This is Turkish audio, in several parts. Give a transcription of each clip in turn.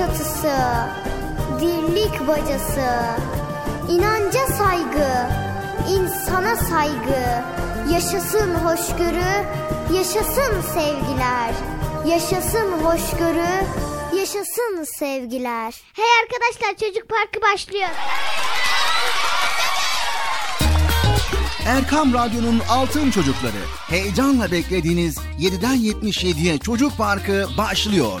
çatısı, dirlik bacası, inanca saygı, insana saygı, yaşasın hoşgörü, yaşasın sevgiler, yaşasın hoşgörü, yaşasın sevgiler. Hey arkadaşlar çocuk parkı başlıyor. Erkam Radyo'nun Altın Çocukları. Heyecanla beklediğiniz 7'den 77'ye Çocuk Parkı başlıyor.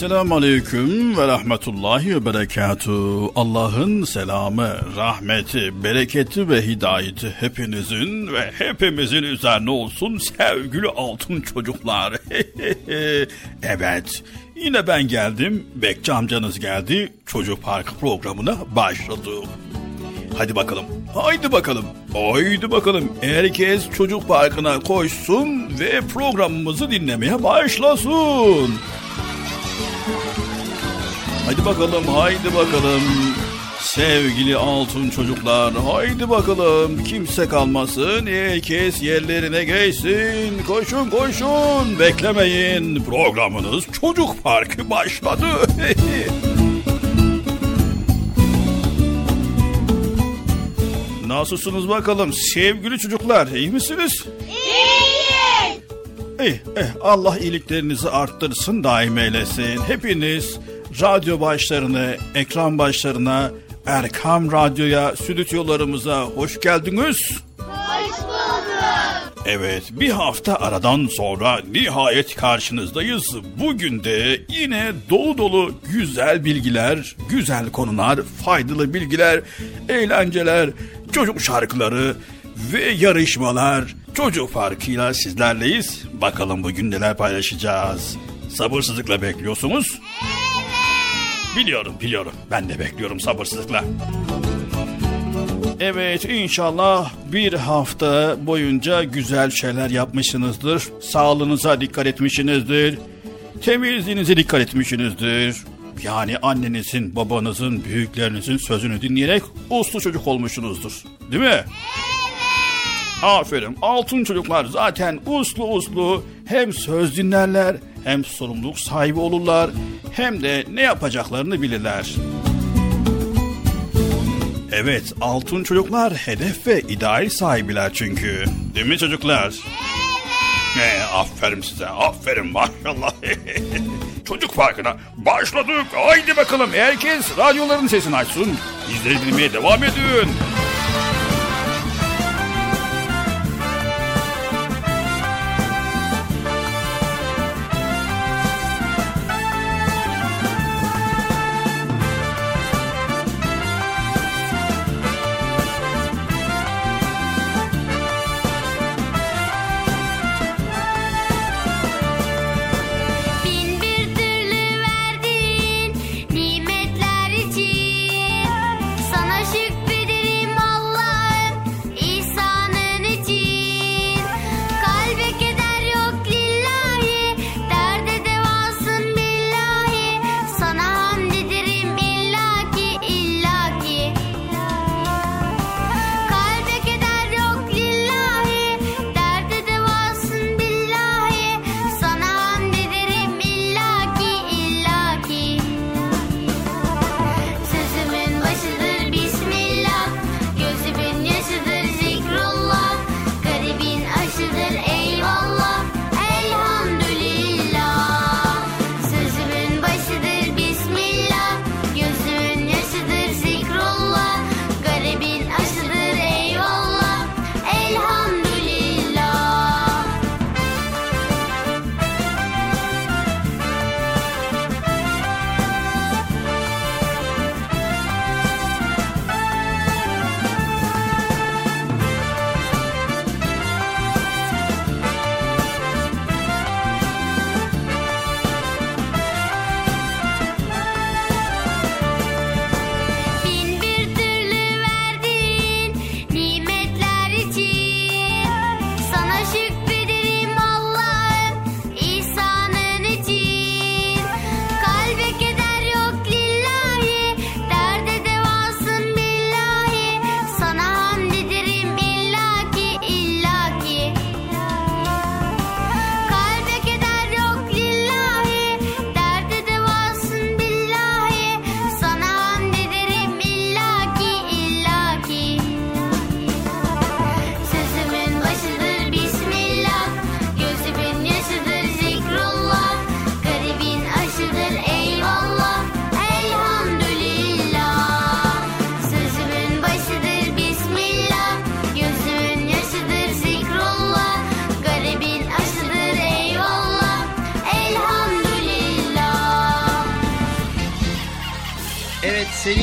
Esselamu Aleyküm ve Rahmetullahi ve Berekatuhu. Allah'ın selamı, rahmeti, bereketi ve hidayeti hepinizin ve hepimizin üzerine olsun sevgili altın çocuklar. evet, yine ben geldim, Bekçi amcanız geldi, Çocuk Parkı programına başladık. Hadi bakalım. Haydi bakalım. Haydi bakalım. Herkes çocuk parkına koşsun ve programımızı dinlemeye başlasın. Hadi bakalım haydi bakalım. Sevgili altın çocuklar haydi bakalım kimse kalmasın herkes yerlerine geçsin koşun koşun beklemeyin programınız çocuk parkı başladı. Nasılsınız bakalım sevgili çocuklar iyi misiniz? İyiyiz. İyi, eh, Allah iyiliklerinizi arttırsın daim eylesin. Hepiniz radyo başlarına, ekran başlarına, Erkam Radyo'ya, stüdyolarımıza hoş geldiniz. Hoş bulduk. Evet, bir hafta aradan sonra nihayet karşınızdayız. Bugün de yine dolu dolu güzel bilgiler, güzel konular, faydalı bilgiler, eğlenceler, çocuk şarkıları ve yarışmalar, çocuk farkıyla sizlerleyiz. Bakalım bugün neler paylaşacağız. Sabırsızlıkla bekliyorsunuz. Biliyorum, biliyorum. Ben de bekliyorum sabırsızlıkla. Evet inşallah bir hafta boyunca güzel şeyler yapmışsınızdır. Sağlığınıza dikkat etmişsinizdir. Temizliğinize dikkat etmişsinizdir. Yani annenizin, babanızın, büyüklerinizin sözünü dinleyerek uslu çocuk olmuşsunuzdur. Değil mi? Evet. Aferin. Altın çocuklar zaten uslu uslu hem söz dinlerler hem sorumluluk sahibi olurlar hem de ne yapacaklarını bilirler. Evet, altın çocuklar hedef ve ideal sahibiler çünkü. Değil mi çocuklar? Evet. Ne, aferin size, aferin maşallah. Çocuk Parkı'na başladık. Haydi bakalım herkes radyoların sesini açsın. Bizleri dinlemeye devam edin.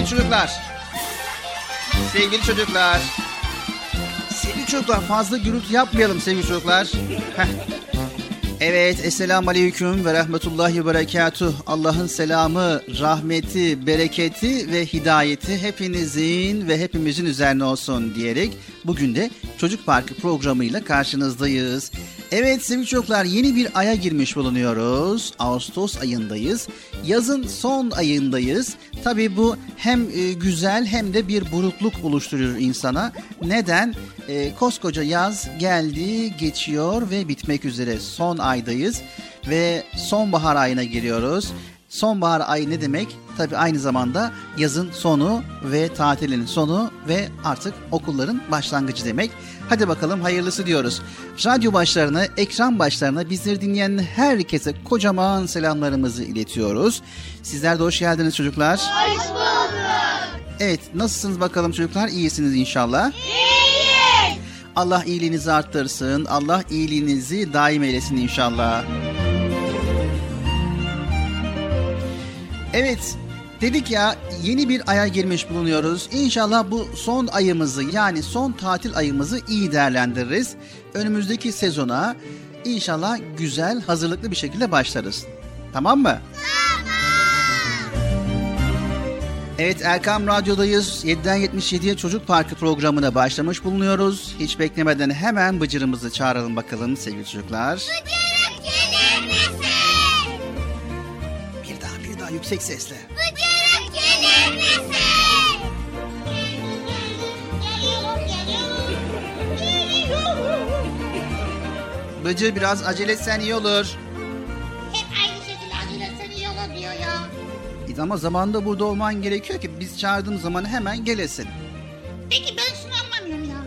Sevgili çocuklar. Sevgili çocuklar. Sevgili çocuklar fazla gürültü yapmayalım sevgili çocuklar. Heh. Evet, Esselamu Aleyküm ve Rahmetullahi ve. Allah'ın selamı, rahmeti, bereketi ve hidayeti hepinizin ve hepimizin üzerine olsun diyerek bugün de Çocuk Parkı programıyla karşınızdayız. Evet sevgili çocuklar yeni bir aya girmiş bulunuyoruz. Ağustos ayındayız. Yazın son ayındayız. Tabi bu hem e, güzel hem de bir burukluk oluşturuyor insana. Neden? E, koskoca yaz geldi, geçiyor ve bitmek üzere. Son aydayız ve sonbahar ayına giriyoruz. Sonbahar ayı ne demek? Tabi aynı zamanda yazın sonu ve tatilin sonu ve artık okulların başlangıcı demek. Hadi bakalım hayırlısı diyoruz. Radyo başlarına, ekran başlarına bizleri dinleyen herkese kocaman selamlarımızı iletiyoruz. Sizler de hoş geldiniz çocuklar. Hoş bulduk. Evet nasılsınız bakalım çocuklar? İyisiniz inşallah. İyiyiz. Allah iyiliğinizi arttırsın. Allah iyiliğinizi daim eylesin inşallah. Evet dedik ya yeni bir aya girmiş bulunuyoruz. İnşallah bu son ayımızı yani son tatil ayımızı iyi değerlendiririz. Önümüzdeki sezona inşallah güzel hazırlıklı bir şekilde başlarız. Tamam mı? Evet Erkam Radyo'dayız. 7'den 77'ye Çocuk Parkı programına başlamış bulunuyoruz. Hiç beklemeden hemen Bıcır'ımızı çağıralım bakalım sevgili çocuklar. Bıcırık gelir misin? Bir daha bir daha yüksek sesle. Bıcırık Bıcır biraz acele etsen iyi olur. Hep aynı şekilde acele etsen iyi olur diyor ya. E Ama zamanında burada olman gerekiyor ki biz çağırdığımız zaman hemen gelesin. Peki ben şunu anlamıyorum ya.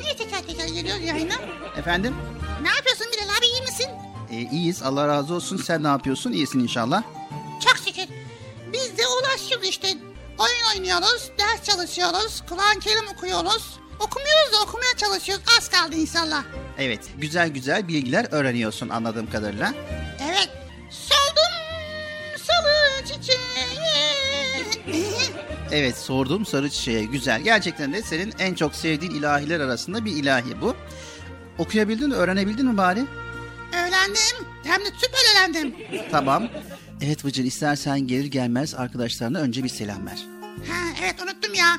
Niye teker teker geliyoruz yayına? Efendim? Ne yapıyorsun Bilal abi iyi misin? E, iyiyiz Allah razı olsun. Sen ne yapıyorsun? İyisin inşallah. Çok şükür. Biz de ulaşıyoruz işte. Oyun oynuyoruz, ders çalışıyoruz, Kur'an-ı Kerim okuyoruz. Okumuyoruz da okumaya çalışıyoruz. Az kaldı inşallah. Evet güzel güzel bilgiler öğreniyorsun anladığım kadarıyla. Evet. Soldum salı çiçeği. Evet sordum sarı çiçeğe güzel. Gerçekten de senin en çok sevdiğin ilahiler arasında bir ilahi bu. Okuyabildin öğrenebildin mi bari? öğrendim. Hem de süper öğrendim. Tamam. Evet Bıcır istersen gelir gelmez arkadaşlarına önce bir selam ver. Ha, evet unuttum ya.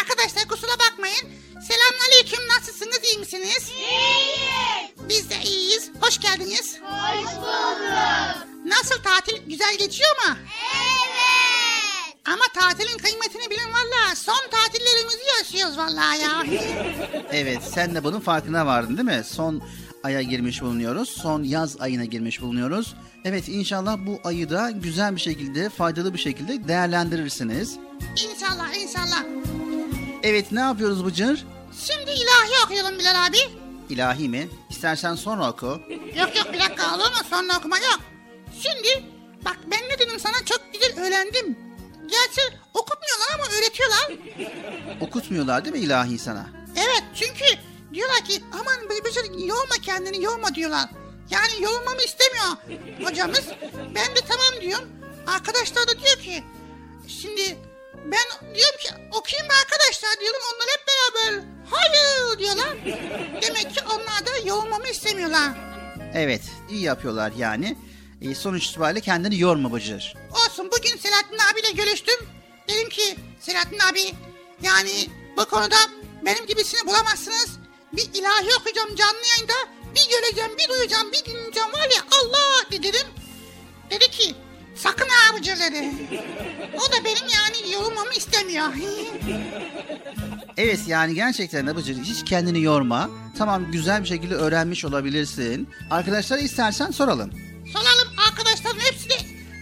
Arkadaşlar kusura bakmayın. Selamünaleyküm. Nasılsınız? iyi misiniz? İyiyiz. Biz de iyiyiz. Hoş geldiniz. Hoş bulduk. Nasıl tatil güzel geçiyor mu? Evet. Ama tatilin kıymetini bilin valla. Son tatillerimizi yaşıyoruz valla ya. Evet sen de bunun farkına vardın değil mi? Son aya girmiş bulunuyoruz. Son yaz ayına girmiş bulunuyoruz. Evet inşallah bu ayı da güzel bir şekilde, faydalı bir şekilde değerlendirirsiniz. inşallah inşallah. Evet ne yapıyoruz Bıcır? Şimdi ilahi okuyalım Bilal abi. İlahi mi? İstersen sonra oku. Yok yok bir dakika olur mu? Sonra okuma yok. Şimdi bak ben ne dedim sana çok güzel öğrendim. Gerçi okutmuyorlar ama öğretiyorlar. Okutmuyorlar değil mi ilahi sana? Evet çünkü diyorlar ki aman Bıcır yorma kendini yorma diyorlar. Yani yorulmamı istemiyor hocamız. Ben de tamam diyorum. Arkadaşlar da diyor ki şimdi ben diyorum ki okuyayım mı arkadaşlar diyorum. Onlar hep beraber hayır diyorlar. Demek ki onlar da yorulmamı istemiyorlar. Evet iyi yapıyorlar yani. E, sonuç itibariyle kendini yorma Bıcır. Olsun bugün Selahattin abiyle görüştüm. Dedim ki Selahattin abi yani bu konuda benim gibisini bulamazsınız. Bir ilahi okuyacağım canlı yayında. Bir göreceğim, bir duyacağım, bir dinleyeceğim var ya Allah dedim. Dedi ki sakın ha dedi. O da benim yani yorulmamı istemiyor. Evet yani gerçekten Bıcır hiç kendini yorma. Tamam güzel bir şekilde öğrenmiş olabilirsin. Arkadaşlara istersen soralım. Soralım arkadaşların hepsi de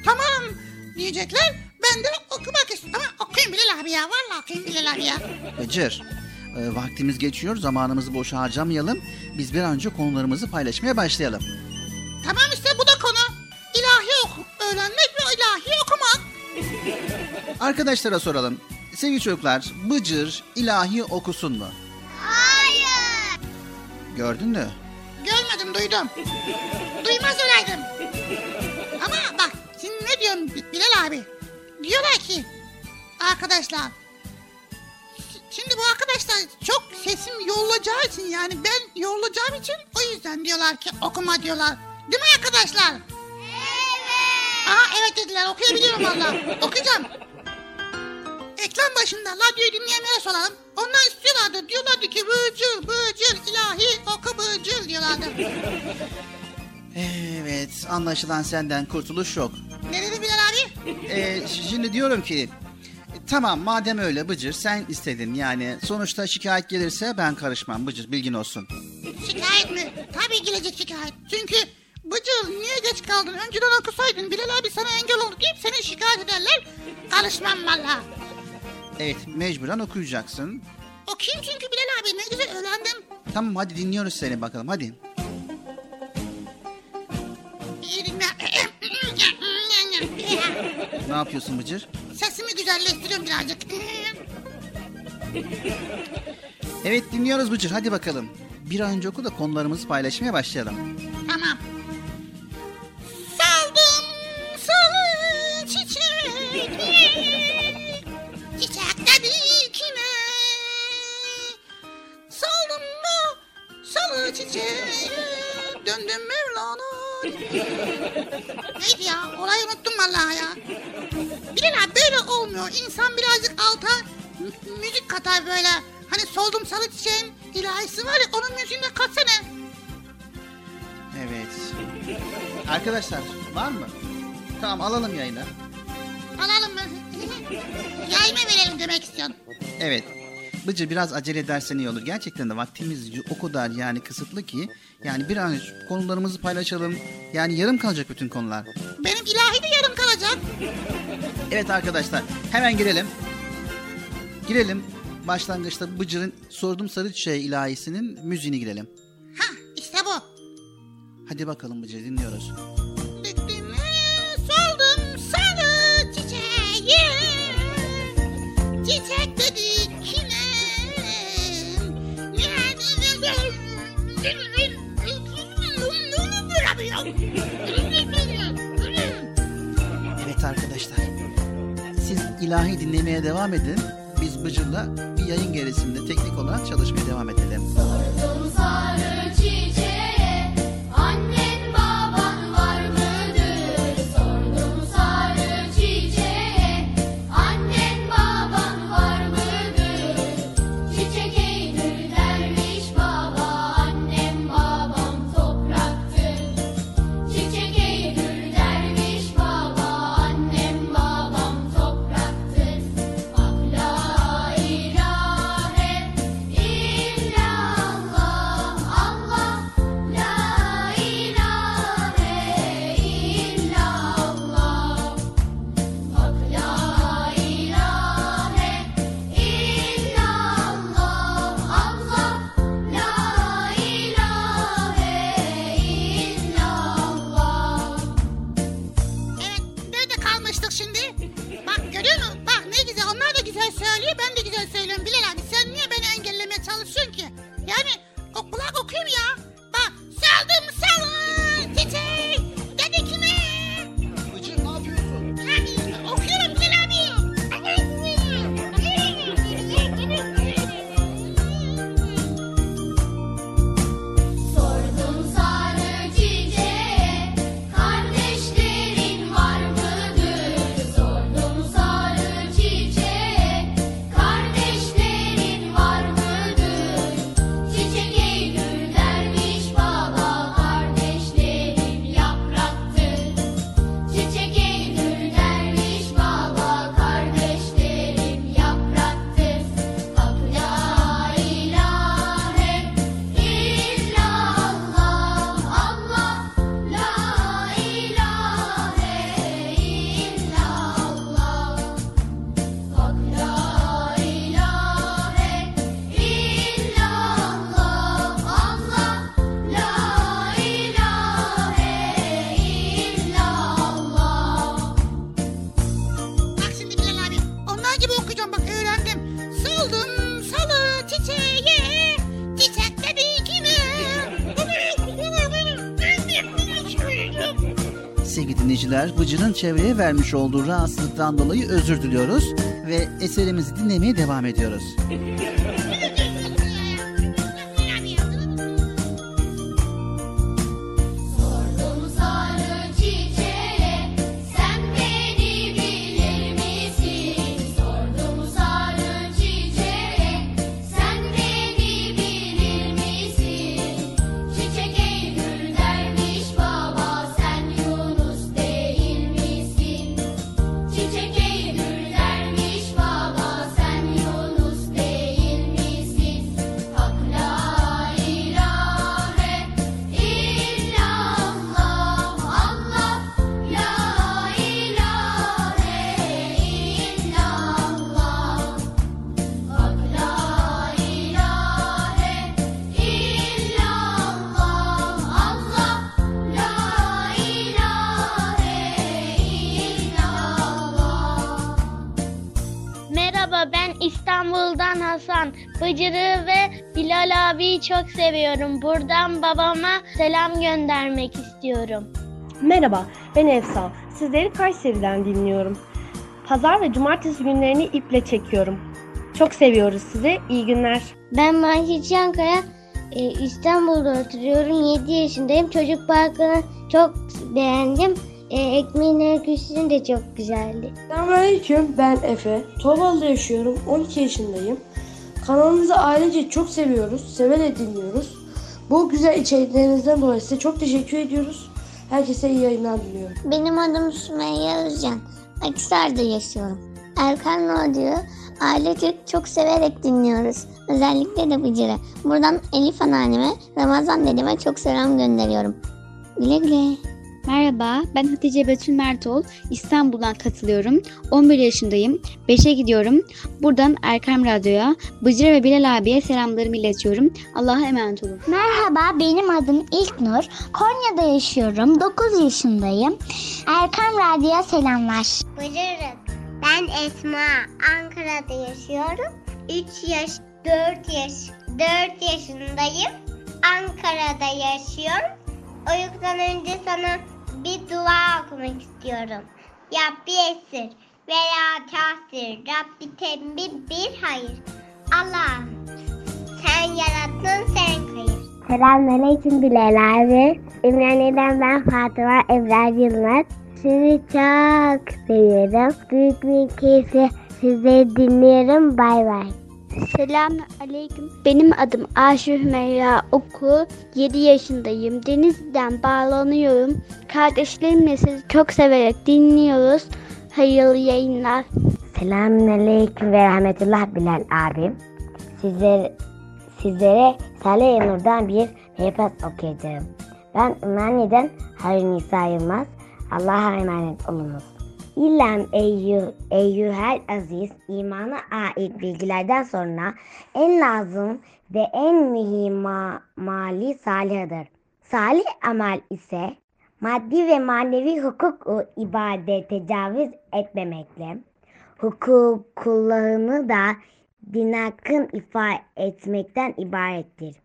tamam diyecekler. Ben de okumak istiyorum. Ama okuyayım Bilal abi ya. Vallahi okuyayım Bilal abi ya. Bıcır e, vaktimiz geçiyor zamanımızı boşa harcamayalım. Biz bir an önce konularımızı paylaşmaya başlayalım. Tamam işte bu da konu. Öğrenmek ve ilahi okumak. Arkadaşlara soralım. Sevgili çocuklar Bıcır ilahi okusun mu? Hayır. Gördün mü? Görmedim duydum. Duymaz olaydım. Ama bak şimdi ne diyorum Bi- Bilal abi? Diyorlar ki arkadaşlar Şimdi bu arkadaşlar çok sesim yorulacağı için yani ben yorulacağım için o yüzden diyorlar ki okuma diyorlar. Değil mi arkadaşlar? Aa evet dediler okuyabiliyorum valla. Okuyacağım. Ekran başında radyoyu dinleyenlere soralım. Onlar istiyorlardı. Diyorlardı ki bıcır bıcır ilahi oku bıcır diyorlardı. Evet anlaşılan senden kurtuluş yok. ne dedi Bilal abi? Ee, şimdi diyorum ki tamam madem öyle Bıcır sen istedin yani sonuçta şikayet gelirse ben karışmam Bıcır bilgin olsun. Şikayet mi? Tabii gelecek şikayet. Çünkü Bıcır niye geç kaldın? Önceden okusaydın Bilal abi sana engel oldu deyip seni şikayet ederler. Karışmam valla. Evet mecburen okuyacaksın. Okuyayım çünkü Bilal abi ne güzel öğrendim. Tamam hadi dinliyoruz seni bakalım hadi. Ne yapıyorsun Bıcır? Sesimi güzelleştiriyorum birazcık. Evet dinliyoruz Bıcır hadi bakalım. Bir an önce oku da konularımızı paylaşmaya başlayalım. Tamam. Çiçekte dikine Saldım da salı çiçeği Döndüm Mevlana Neydi ya? Olayı unuttum vallahi ya. Bilal abi böyle olmuyor. İnsan birazcık alta mü- müzik katar böyle. Hani soldum salı çiçeğin ilahisi var ya onun müziğini de katsana. Evet. Arkadaşlar var mı? Tamam alalım yayına. Alalım mı? Yayma verelim demek istiyorsun. Evet. Bıcır biraz acele edersen iyi olur. Gerçekten de vaktimiz o kadar yani kısıtlı ki. Yani bir an önce konularımızı paylaşalım. Yani yarım kalacak bütün konular. Benim ilahi de yarım kalacak. Evet arkadaşlar hemen girelim. Girelim. Başlangıçta Bıcır'ın Sordum Sarı Çiçeği ilahisinin müziğini girelim. Ha işte bu. Hadi bakalım Bıcır dinliyoruz. Çiçek dedik yine Evet arkadaşlar. Siz ilahi dinlemeye devam edin. Biz Bıcır'la bir yayın gerisinde teknik olarak çalışmaya devam edelim. Sordum sarı çiçeğe dinleyiciler, Bıcır'ın çevreye vermiş olduğu rahatsızlıktan dolayı özür diliyoruz ve eserimizi dinlemeye devam ediyoruz. Çok seviyorum. Buradan babama selam göndermek istiyorum. Merhaba, ben Efsa. Sizleri Kayseri'den dinliyorum. Pazar ve cumartesi günlerini iple çekiyorum. Çok seviyoruz sizi. İyi günler. Ben Mahir Çankaya. Ee, İstanbul'da oturuyorum. 7 yaşındayım. Çocuk parkını çok beğendim. Ee, ekmeğin öyküsünü de çok güzeldi. Selamünaleyküm ben Efe. Torbalı'da yaşıyorum. 12 yaşındayım. Kanalınızı ailece çok seviyoruz. Severek dinliyoruz. Bu güzel içeriklerinizden dolayı size çok teşekkür ediyoruz. Herkese iyi yayınlar diliyorum. Benim adım Sümeyye Özcan. Akhisar'da yaşıyorum. Erkan Radyo'yu ailecek çok severek dinliyoruz. Özellikle de Bıcır'ı. Buradan Elif anneanneme, Ramazan dedeme çok selam gönderiyorum. Güle güle. Merhaba, ben Hatice Betül Mertol. İstanbul'dan katılıyorum. 11 yaşındayım. 5'e gidiyorum. Buradan Erkam Radyo'ya, Bıcır ve Bilal abiye selamlarımı iletiyorum. Allah'a emanet olun. Merhaba benim adım İlknur. Konya'da yaşıyorum. 9 yaşındayım. Erkam Radyo'ya selamlar. Bıcırız. Ben Esma. Ankara'da yaşıyorum. 3 yaş, 4 yaş, 4 yaşındayım. Ankara'da yaşıyorum. Uykudan önce sana bir dua okumak istiyorum. Rabbi esir veya kafir, Rabbi tembih bir hayır. Allah'ım sen yarattın sen hayır. Selamünaleyküm Bilal abi. İmraniye'den ben Fatıma Ebrar Yılmaz. Sizi çok seviyorum. Büyük bir keyifle sizleri dinliyorum. Bay bay. Selamun aleyküm. Benim adım Aşu Hümeyra Oku. 7 yaşındayım. Denizden bağlanıyorum. Kardeşlerimle sizi çok severek dinliyoruz. Hayırlı yayınlar. Selamünaleyküm ve rahmetullah Bilal abim. Sizler, sizlere Salih Nur'dan bir meyfaz okuyacağım. Ben Ümraniye'den Hayır Nisa Yılmaz. Allah'a emanet olunuz. İlem eyyuh, eyyuhel aziz imana ait bilgilerden sonra en lazım ve en mühim ma- mali salihdir. Salih amel ise maddi ve manevi hukuk ibadet tecavüz etmemekle hukuk kullanımı da din hakkın ifa etmekten ibarettir.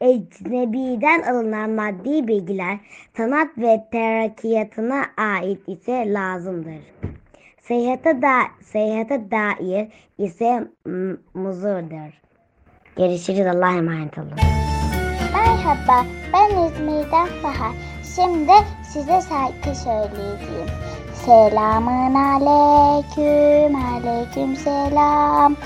Ecnebiden alınan maddi bilgiler sanat ve terakkiyatına ait ise lazımdır. Seyahate, da, seyahate dair ise muzurdur. Görüşürüz Allah'a emanet olun. Merhaba, ben İzmir'den Bahar. Şimdi size şarkı söyleyeceğim. Selamın aleyküm, aleyküm selam.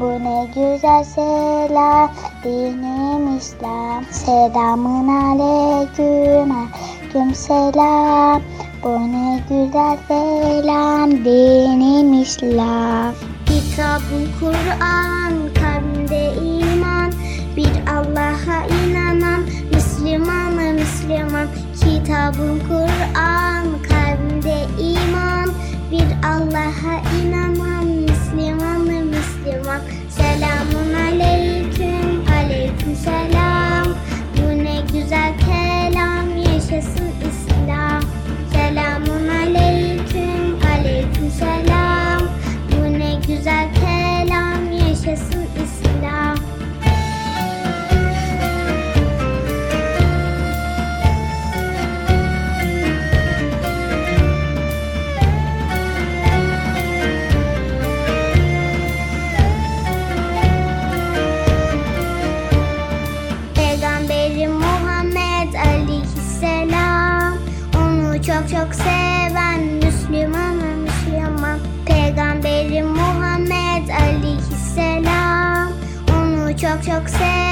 Bu ne güzel selam, dinim İslam. Selamın aleyküm, aleyküm selam. Bu ne güzel selam, dinim İslam. Kitabın Kur'an, kalbimde iman. Bir Allah'a inanan Müslümanı Müslüman Kitabın Kur'an kalbimde iman Bir Allah'a inanan Müslüman Selamun aleyküm aleyküm selam. Bu ne güzel kelam yaşasın İslam. Selamun aleyküm aleyküm selam. Bu ne güzel kelam Onu çok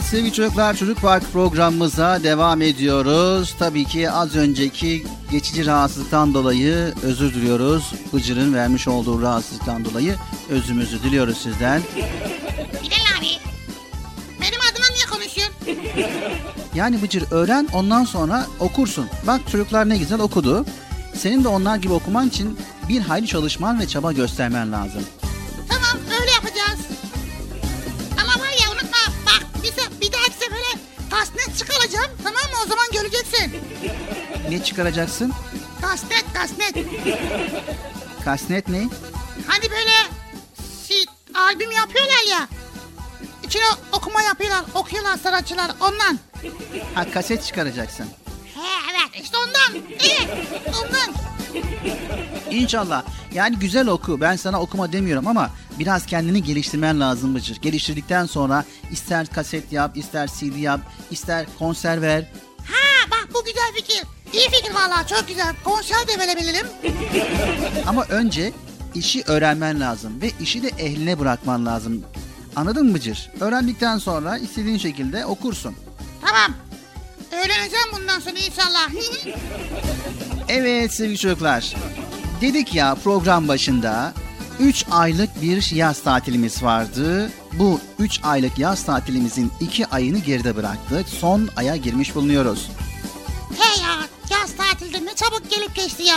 Evet sevgili çocuklar Çocuk Park programımıza devam ediyoruz. Tabii ki az önceki geçici rahatsızlıktan dolayı özür diliyoruz. Bıcır'ın vermiş olduğu rahatsızlıktan dolayı özümüzü diliyoruz sizden. Bilal abi. Benim adıma niye konuşuyorsun? Yani Bıcır öğren ondan sonra okursun. Bak çocuklar ne güzel okudu. Senin de onlar gibi okuman için bir hayli çalışman ve çaba göstermen lazım. Göreceksin. Ne çıkaracaksın? Kasnet kasnet. Kasnet ne? Hani böyle si, albüm yapıyorlar ya. İçine okuma yapıyorlar okuyorlar sanatçılar ondan. Ha kaset çıkaracaksın. He evet işte ondan. Evet ondan. İnşallah. Yani güzel oku. Ben sana okuma demiyorum ama biraz kendini geliştirmen lazım Bıcır. Geliştirdikten sonra ister kaset yap, ister CD yap, ister konser ver. Ha bak bu güzel fikir. İyi fikir vallahi çok güzel. Konser de verebilirim. Ama önce işi öğrenmen lazım ve işi de ehline bırakman lazım. Anladın mı Bıcır? Öğrendikten sonra istediğin şekilde okursun. Tamam. Öğreneceğim bundan sonra inşallah. Evet sevgili çocuklar. Dedik ya program başında 3 aylık bir yaz tatilimiz vardı. Bu 3 aylık yaz tatilimizin 2 ayını geride bıraktık. Son aya girmiş bulunuyoruz. He ya yaz tatilde ne çabuk gelip geçti ya.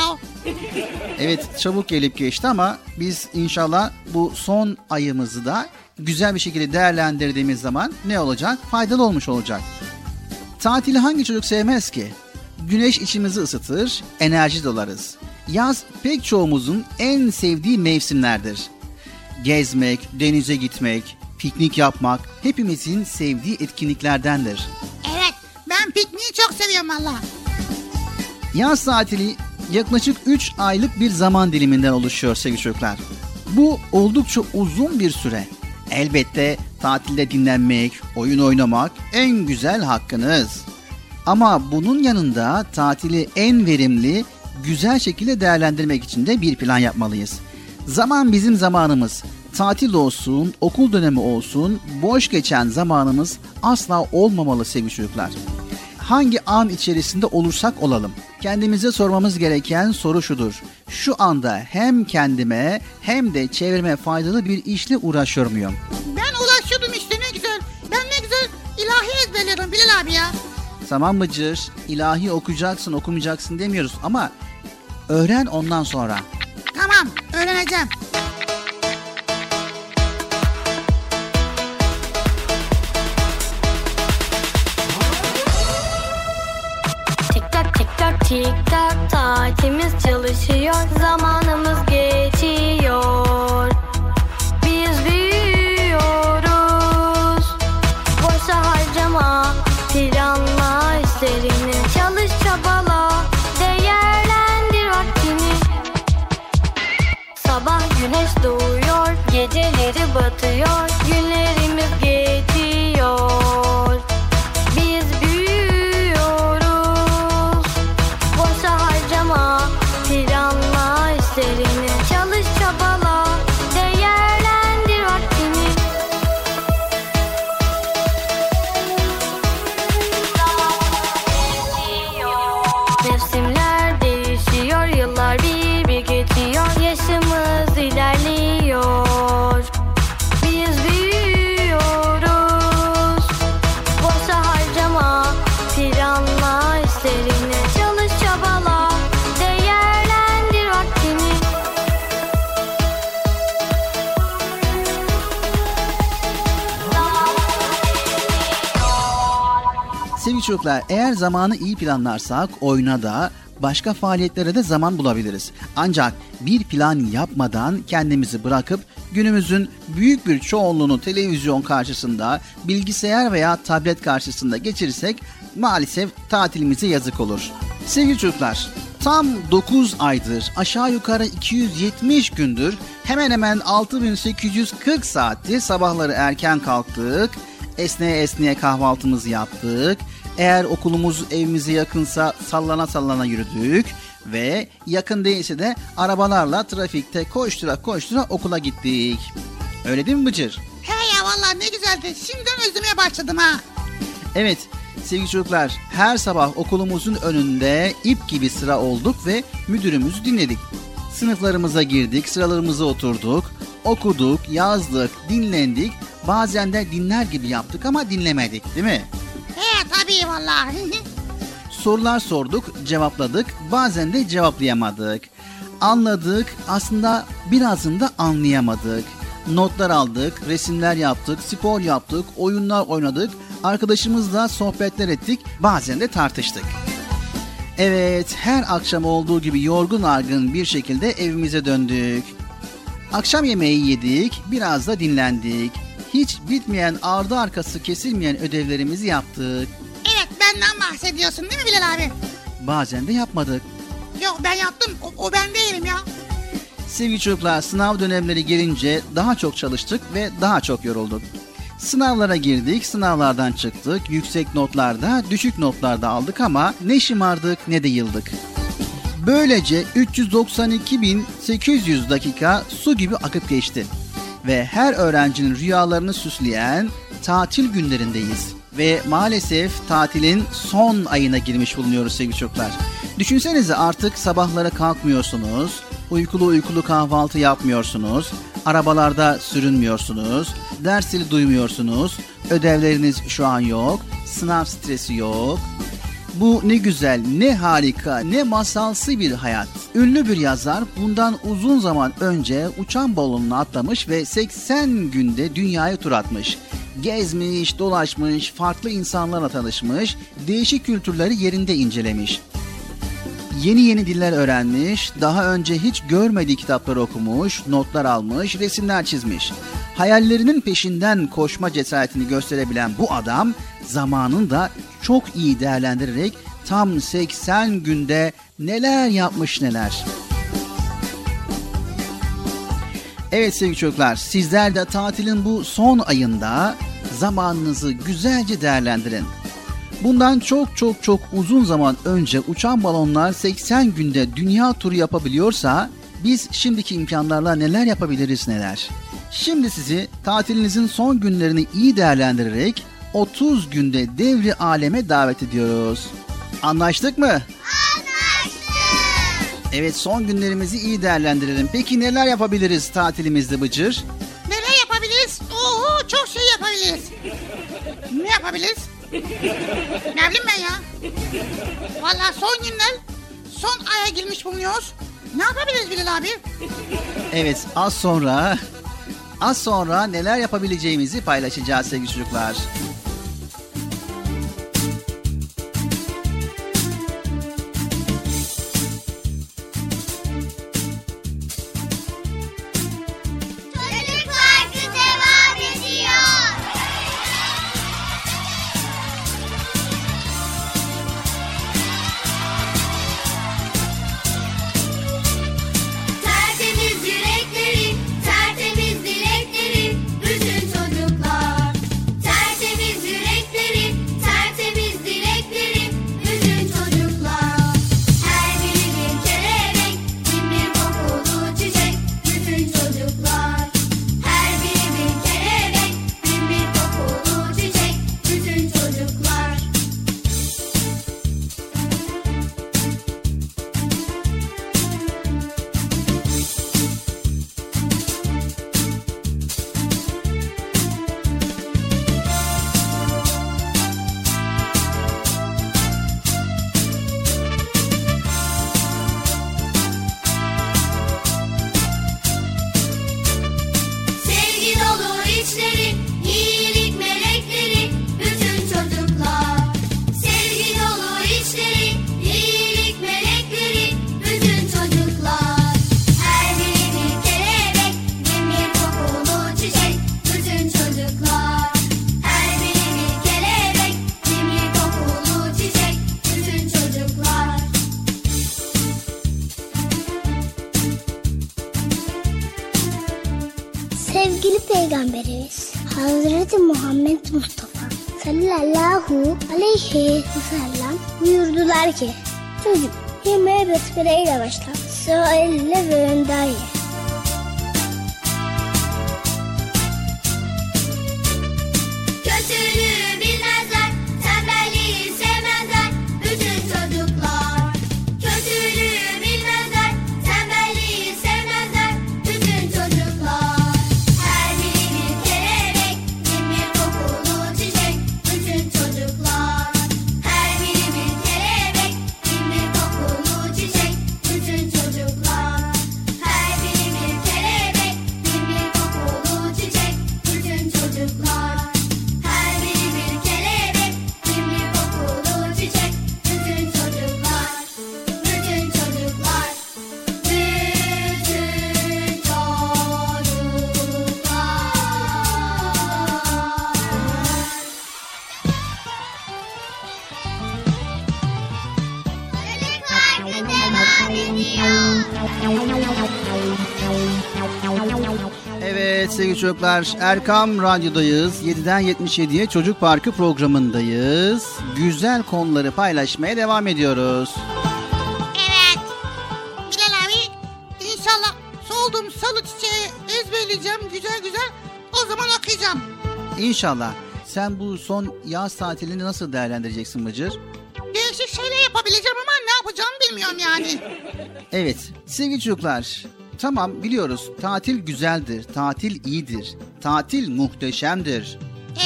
Evet çabuk gelip geçti ama biz inşallah bu son ayımızı da güzel bir şekilde değerlendirdiğimiz zaman ne olacak? Faydalı olmuş olacak. Tatili hangi çocuk sevmez ki? Güneş içimizi ısıtır, enerji dolarız. Yaz pek çoğumuzun en sevdiği mevsimlerdir. Gezmek, denize gitmek, piknik yapmak hepimizin sevdiği etkinliklerdendir. Evet ben pikniği çok seviyorum valla. Yaz tatili yaklaşık 3 aylık bir zaman diliminden oluşuyor sevgili çocuklar. Bu oldukça uzun bir süre. Elbette tatilde dinlenmek, oyun oynamak en güzel hakkınız. Ama bunun yanında tatili en verimli, güzel şekilde değerlendirmek için de bir plan yapmalıyız. Zaman bizim zamanımız. Tatil olsun, okul dönemi olsun, boş geçen zamanımız asla olmamalı sevgili çocuklar. Hangi an içerisinde olursak olalım. Kendimize sormamız gereken soru şudur. Şu anda hem kendime hem de çevreme faydalı bir işle uğraşıyor muyum? Ben ulaşıyordum işte ne güzel. Ben ne güzel ilahi ezberliyordum Bilal abi ya. Tamam Bıcır, ilahi okuyacaksın okumayacaksın demiyoruz ama öğren ondan sonra. Tamam öğreneceğim. Tik tak tik tak tik tak saatimiz çalışıyor zamanımız geçiyor geceleri batıyor çocuklar eğer zamanı iyi planlarsak oyuna da başka faaliyetlere de zaman bulabiliriz. Ancak bir plan yapmadan kendimizi bırakıp günümüzün büyük bir çoğunluğunu televizyon karşısında, bilgisayar veya tablet karşısında geçirirsek maalesef tatilimize yazık olur. Sevgili çocuklar, tam 9 aydır aşağı yukarı 270 gündür hemen hemen 6840 saattir sabahları erken kalktık, esneye esneye kahvaltımızı yaptık. Eğer okulumuz evimize yakınsa sallana sallana yürüdük ve yakın değilse de arabalarla trafikte koştura koştura okula gittik. Öyle değil mi Bıcır? He ya valla ne güzeldi. Şimdiden özlemeye başladım ha. Evet sevgili çocuklar her sabah okulumuzun önünde ip gibi sıra olduk ve müdürümüzü dinledik. Sınıflarımıza girdik, sıralarımıza oturduk, okuduk, yazdık, dinlendik. Bazen de dinler gibi yaptık ama dinlemedik değil mi? Valla. Sorular sorduk, cevapladık. Bazen de cevaplayamadık. Anladık, aslında birazını da anlayamadık. Notlar aldık, resimler yaptık, spor yaptık, oyunlar oynadık. Arkadaşımızla sohbetler ettik, bazen de tartıştık. Evet, her akşam olduğu gibi yorgun argın bir şekilde evimize döndük. Akşam yemeği yedik, biraz da dinlendik. Hiç bitmeyen ardı arkası kesilmeyen ödevlerimizi yaptık. Benden bahsediyorsun değil mi Bilal abi? Bazen de yapmadık. Yok ben yaptım. O, o ben değilim ya. Sevgili çocuklar sınav dönemleri gelince daha çok çalıştık ve daha çok yorulduk. Sınavlara girdik, sınavlardan çıktık, yüksek notlarda, düşük notlarda aldık ama ne şımardık ne de yıldık. Böylece 392.800 dakika su gibi akıp geçti. Ve her öğrencinin rüyalarını süsleyen tatil günlerindeyiz. Ve maalesef tatilin son ayına girmiş bulunuyoruz sevgili çocuklar. Düşünsenize artık sabahlara kalkmıyorsunuz, uykulu uykulu kahvaltı yapmıyorsunuz, arabalarda sürünmüyorsunuz, ders zili duymuyorsunuz, ödevleriniz şu an yok, sınav stresi yok. Bu ne güzel, ne harika, ne masalsı bir hayat. Ünlü bir yazar bundan uzun zaman önce uçan balonuna atlamış ve 80 günde dünyayı tur atmış. Gezmiş, dolaşmış, farklı insanlarla tanışmış, değişik kültürleri yerinde incelemiş. Yeni yeni diller öğrenmiş, daha önce hiç görmediği kitapları okumuş, notlar almış, resimler çizmiş. Hayallerinin peşinden koşma cesaretini gösterebilen bu adam zamanını da çok iyi değerlendirerek tam 80 günde neler yapmış neler. Evet sevgili çocuklar, sizler de tatilin bu son ayında zamanınızı güzelce değerlendirin. Bundan çok çok çok uzun zaman önce uçan balonlar 80 günde dünya turu yapabiliyorsa biz şimdiki imkanlarla neler yapabiliriz neler. Şimdi sizi tatilinizin son günlerini iyi değerlendirerek 30 günde devri aleme davet ediyoruz. Anlaştık mı? Evet son günlerimizi iyi değerlendirelim. Peki neler yapabiliriz tatilimizde Bıcır? Neler yapabiliriz? Oo çok şey yapabiliriz. Ne yapabiliriz? ne bileyim ben ya? Valla son günler son aya girmiş bulunuyoruz. Ne yapabiliriz Bilal abi? Evet az sonra az sonra neler yapabileceğimizi paylaşacağız sevgili çocuklar. Sevgili çocuklar Erkam Radyo'dayız. 7'den 77'ye Çocuk Parkı programındayız. Güzel konuları paylaşmaya devam ediyoruz. Evet. Bilal abi inşallah solduğum salı çiçeği ezberleyeceğim güzel güzel. O zaman okuyacağım. İnşallah. Sen bu son yaz tatilini nasıl değerlendireceksin Bıcır? Değişik şeyler yapabileceğim ama ne yapacağımı bilmiyorum yani. Evet sevgili çocuklar. Tamam biliyoruz tatil güzeldir, tatil iyidir, tatil muhteşemdir.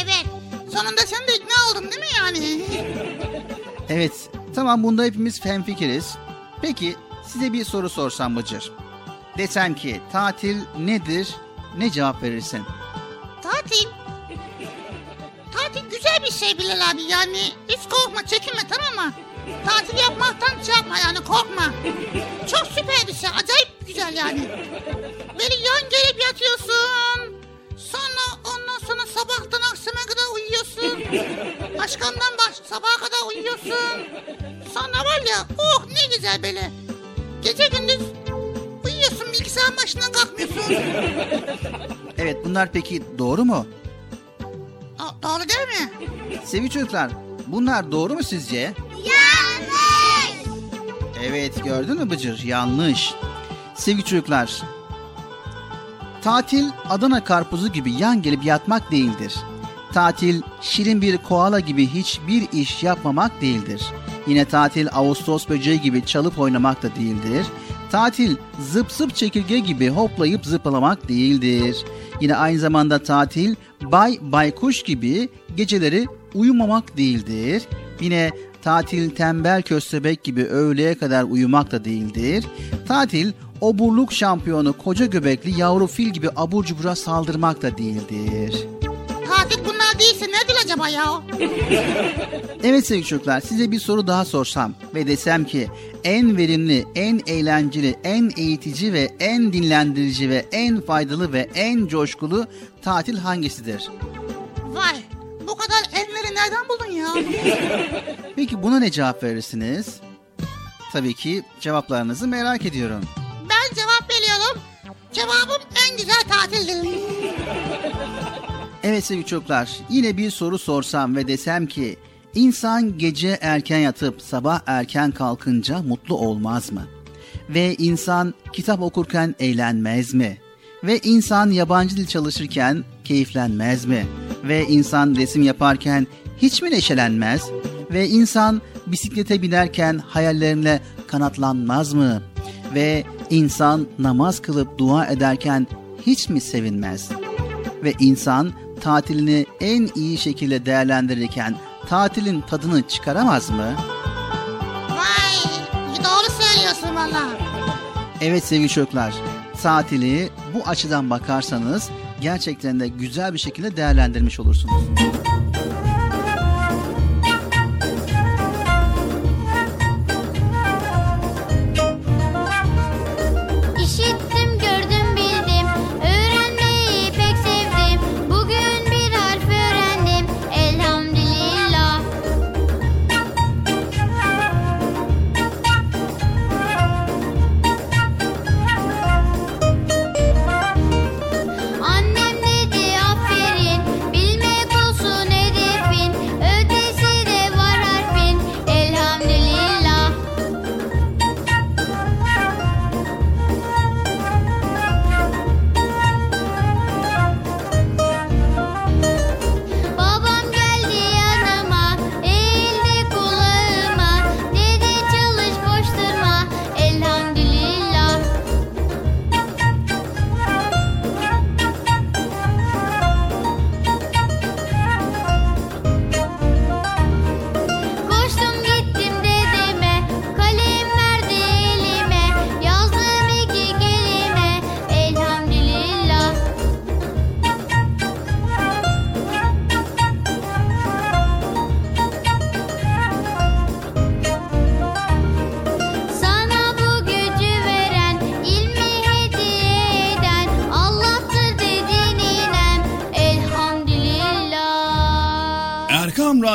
Evet. Sonunda sen de ikna oldun değil mi yani? Evet, tamam bunda hepimiz hemfikiriz. Peki size bir soru sorsam Bıcır. Desem ki tatil nedir? Ne cevap verirsin? Tatil. Tatil güzel bir şey Bilal abi yani hiç korkma çekinme tamam mı? Tatil yapmaktan şey yapma yani korkma. Çok süper bir şey acayip güzel yani. Böyle yan gelip yatıyorsun. Sonra ondan sonra sabahtan akşama kadar uyuyorsun. Başkandan baş sabaha kadar uyuyorsun. Sonra var ya oh ne güzel böyle. Gece gündüz uyuyorsun bilgisayar başından kalkmıyorsun. Evet bunlar peki doğru mu? Aa, doğru değil mi? Sevgili çocuklar bunlar doğru mu sizce? Yanlış. Evet gördün mü Bıcır? Yanlış. Sevgili çocuklar, tatil Adana karpuzu gibi yan gelip yatmak değildir. Tatil şirin bir koala gibi hiçbir iş yapmamak değildir. Yine tatil Ağustos böceği gibi çalıp oynamak da değildir. Tatil zıp zıp çekirge gibi hoplayıp zıplamak değildir. Yine aynı zamanda tatil bay baykuş gibi geceleri uyumamak değildir. Yine tatil tembel köstebek gibi öğleye kadar uyumak da değildir. Tatil oburluk şampiyonu koca göbekli yavru fil gibi abur cubura saldırmak da değildir. Tatil bunlar değilse nedir acaba ya? Evet sevgili çocuklar size bir soru daha sorsam ve desem ki en verimli, en eğlenceli, en eğitici ve en dinlendirici ve en faydalı ve en coşkulu tatil hangisidir? Vay bu kadar enleri nereden buldun ya? Peki buna ne cevap verirsiniz? Tabii ki cevaplarınızı merak ediyorum. Ben cevap veriyorum. Cevabım en güzel tatildir. Evet sevgili çocuklar yine bir soru sorsam ve desem ki insan gece erken yatıp sabah erken kalkınca mutlu olmaz mı? Ve insan kitap okurken eğlenmez mi? Ve insan yabancı dil çalışırken keyiflenmez mi? Ve insan resim yaparken hiç mi neşelenmez? Ve insan bisiklete binerken hayallerine kanatlanmaz mı? Ve insan namaz kılıp dua ederken hiç mi sevinmez? Ve insan tatilini en iyi şekilde değerlendirirken tatilin tadını çıkaramaz mı? Vay doğru söylüyorsun valla. Evet sevgili çocuklar, tatili bu açıdan bakarsanız gerçekten de güzel bir şekilde değerlendirmiş olursunuz.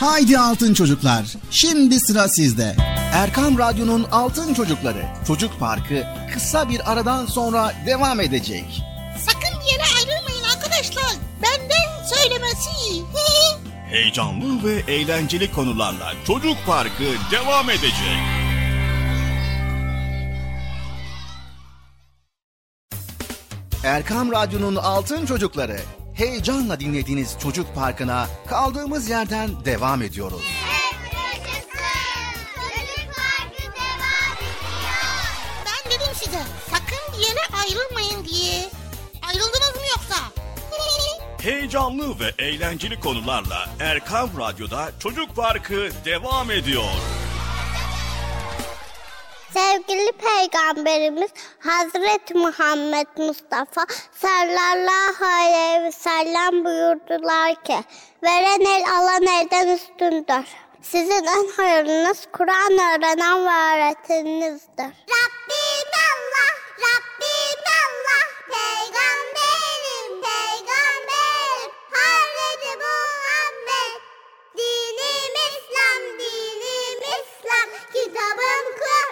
Haydi Altın Çocuklar, şimdi sıra sizde. Erkam Radyo'nun Altın Çocukları, Çocuk Parkı kısa bir aradan sonra devam edecek. Sakın bir yere ayrılmayın arkadaşlar. Benden söylemesi. Heyecanlı ve eğlenceli konularla Çocuk Parkı devam edecek. Erkam Radyo'nun Altın Çocukları, heyecanla dinlediğiniz Çocuk Parkı'na kaldığımız yerden devam ediyoruz. Ben dedim size sakın bir yere ayrılmayın diye. Ayrıldınız mı yoksa? Heyecanlı ve eğlenceli konularla Erkam Radyo'da Çocuk Parkı devam ediyor. Sevgili Peygamberimiz Hazreti Muhammed Mustafa sallallahu aleyhi ve sellem buyurdular ki veren el alan elden üstündür. Sizin en hayırlınız Kur'an öğrenen ve öğreteninizdir. Rabbim Allah, Rabbim Allah, peygamberim, peygamberim, Hazreti Muhammed. Dinim İslam, dinim İslam, kitabım Kur'an,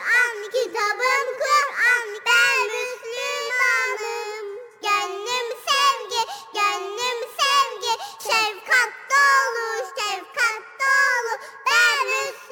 kitabım Kur'an. Ben Müslümanım. Gönlüm sevgi, gönlüm sevgi, şefkat dolu, şefkat dolu. Ben Müslümanım.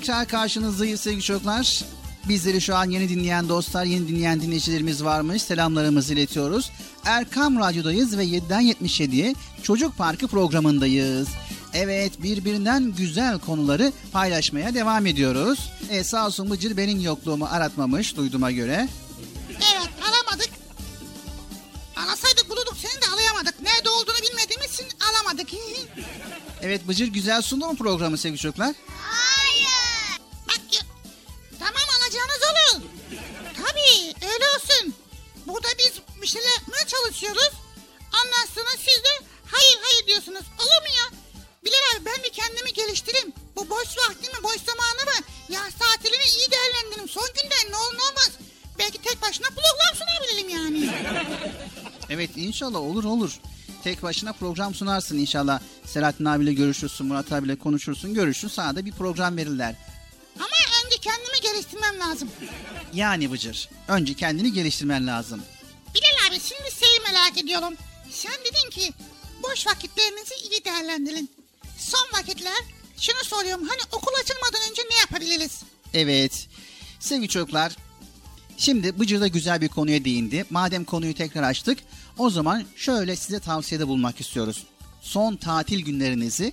Tekrar karşınızdayız sevgili çocuklar. Bizleri şu an yeni dinleyen dostlar, yeni dinleyen dinleyicilerimiz varmış. Selamlarımızı iletiyoruz. Erkam Radyo'dayız ve 7'den 77'ye Çocuk Parkı programındayız. Evet birbirinden güzel konuları paylaşmaya devam ediyoruz. E, sağ olsun Bıcır benim yokluğumu aratmamış duyduğuma göre. Evet alamadık. Alasaydık bulurduk seni de alayamadık. Nerede olduğunu bilmediğimiz için alamadık. Evet Bıcır güzel sundu mu programı sevgili çocuklar? İnşallah olur olur. Tek başına program sunarsın inşallah. Selahattin abiyle görüşürsün, Murat abiyle konuşursun, görüşün. Sana da bir program verirler. Ama önce kendimi geliştirmem lazım. Yani Bıcır, önce kendini geliştirmen lazım. Bilal abi şimdi şeyi merak ediyorum. Sen dedin ki boş vakitlerinizi iyi değerlendirin. Son vakitler şunu soruyorum hani okul açılmadan önce ne yapabiliriz? Evet, sevgili çocuklar. Şimdi Bıcır da güzel bir konuya değindi. Madem konuyu tekrar açtık, o zaman şöyle size tavsiyede bulmak istiyoruz. Son tatil günlerinizi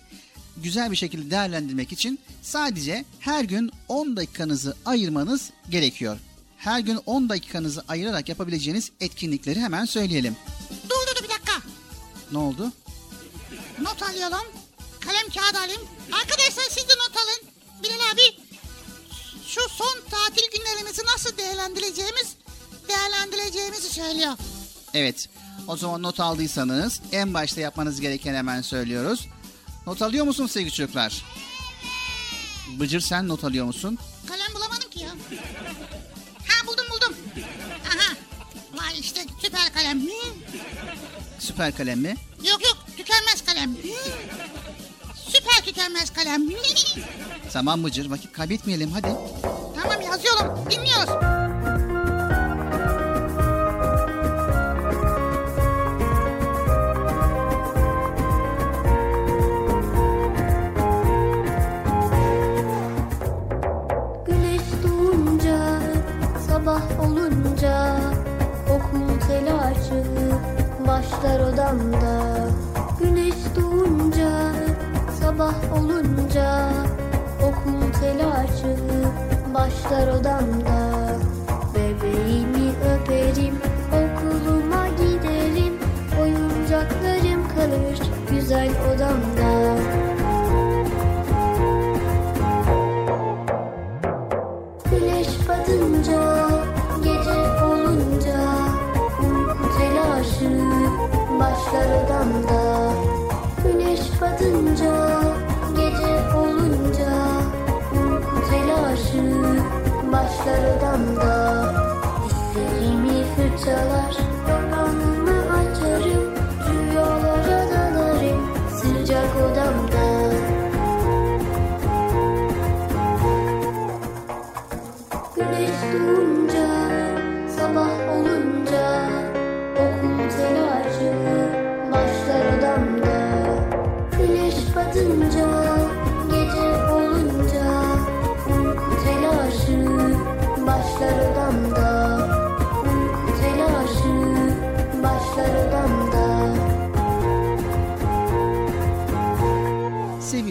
güzel bir şekilde değerlendirmek için sadece her gün 10 dakikanızı ayırmanız gerekiyor. Her gün 10 dakikanızı ayırarak yapabileceğiniz etkinlikleri hemen söyleyelim. Dur dur bir dakika. Ne oldu? Not alıyorum. Kalem kağıt alayım. Arkadaşlar siz de not alın. Bilal abi şu son tatil günlerimizi nasıl değerlendireceğimiz değerlendireceğimizi söylüyor. Evet. O zaman not aldıysanız en başta yapmanız gereken hemen söylüyoruz. Not alıyor musun sevgili çocuklar? Bıcır sen not alıyor musun? Kalem bulamadım ki ya. Ha buldum buldum. Aha. Vay işte süper kalem. Süper kalem mi? Yok yok tükenmez kalem. Süper tükenmez kalem. Tamam Bıcır vakit kaybetmeyelim hadi. tamam yazıyorum. Dinliyoruz. Sabah olunca Okul telaşı başlar odamda. Güneş doğunca, sabah olunca Okul telaşı başlar odamda. Bebeğimi öperim, okuluma giderim Oyuncaklarım kalır güzel odamda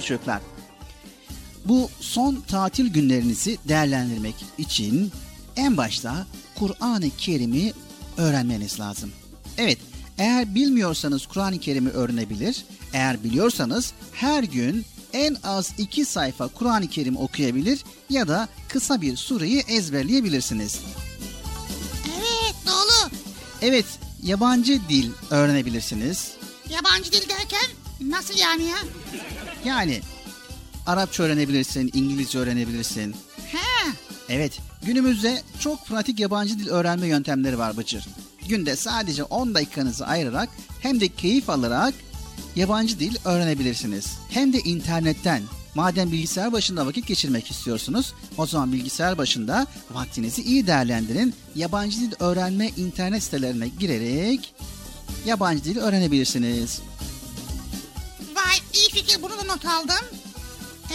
çocuklar, bu son tatil günlerinizi değerlendirmek için en başta Kur'an-ı Kerim'i öğrenmeniz lazım. Evet, eğer bilmiyorsanız Kur'an-ı Kerim'i öğrenebilir. Eğer biliyorsanız her gün en az iki sayfa Kur'an-ı Kerim okuyabilir ya da kısa bir sureyi ezberleyebilirsiniz. Evet doğru. Evet, yabancı dil öğrenebilirsiniz. Yabancı dil derken nasıl yani ya? Yani Arapça öğrenebilirsin, İngilizce öğrenebilirsin. He. Evet, günümüzde çok pratik yabancı dil öğrenme yöntemleri var Bıcır. Günde sadece 10 dakikanızı ayırarak hem de keyif alarak yabancı dil öğrenebilirsiniz. Hem de internetten. Madem bilgisayar başında vakit geçirmek istiyorsunuz, o zaman bilgisayar başında vaktinizi iyi değerlendirin. Yabancı dil öğrenme internet sitelerine girerek yabancı dil öğrenebilirsiniz. Fikir bunu da not aldım.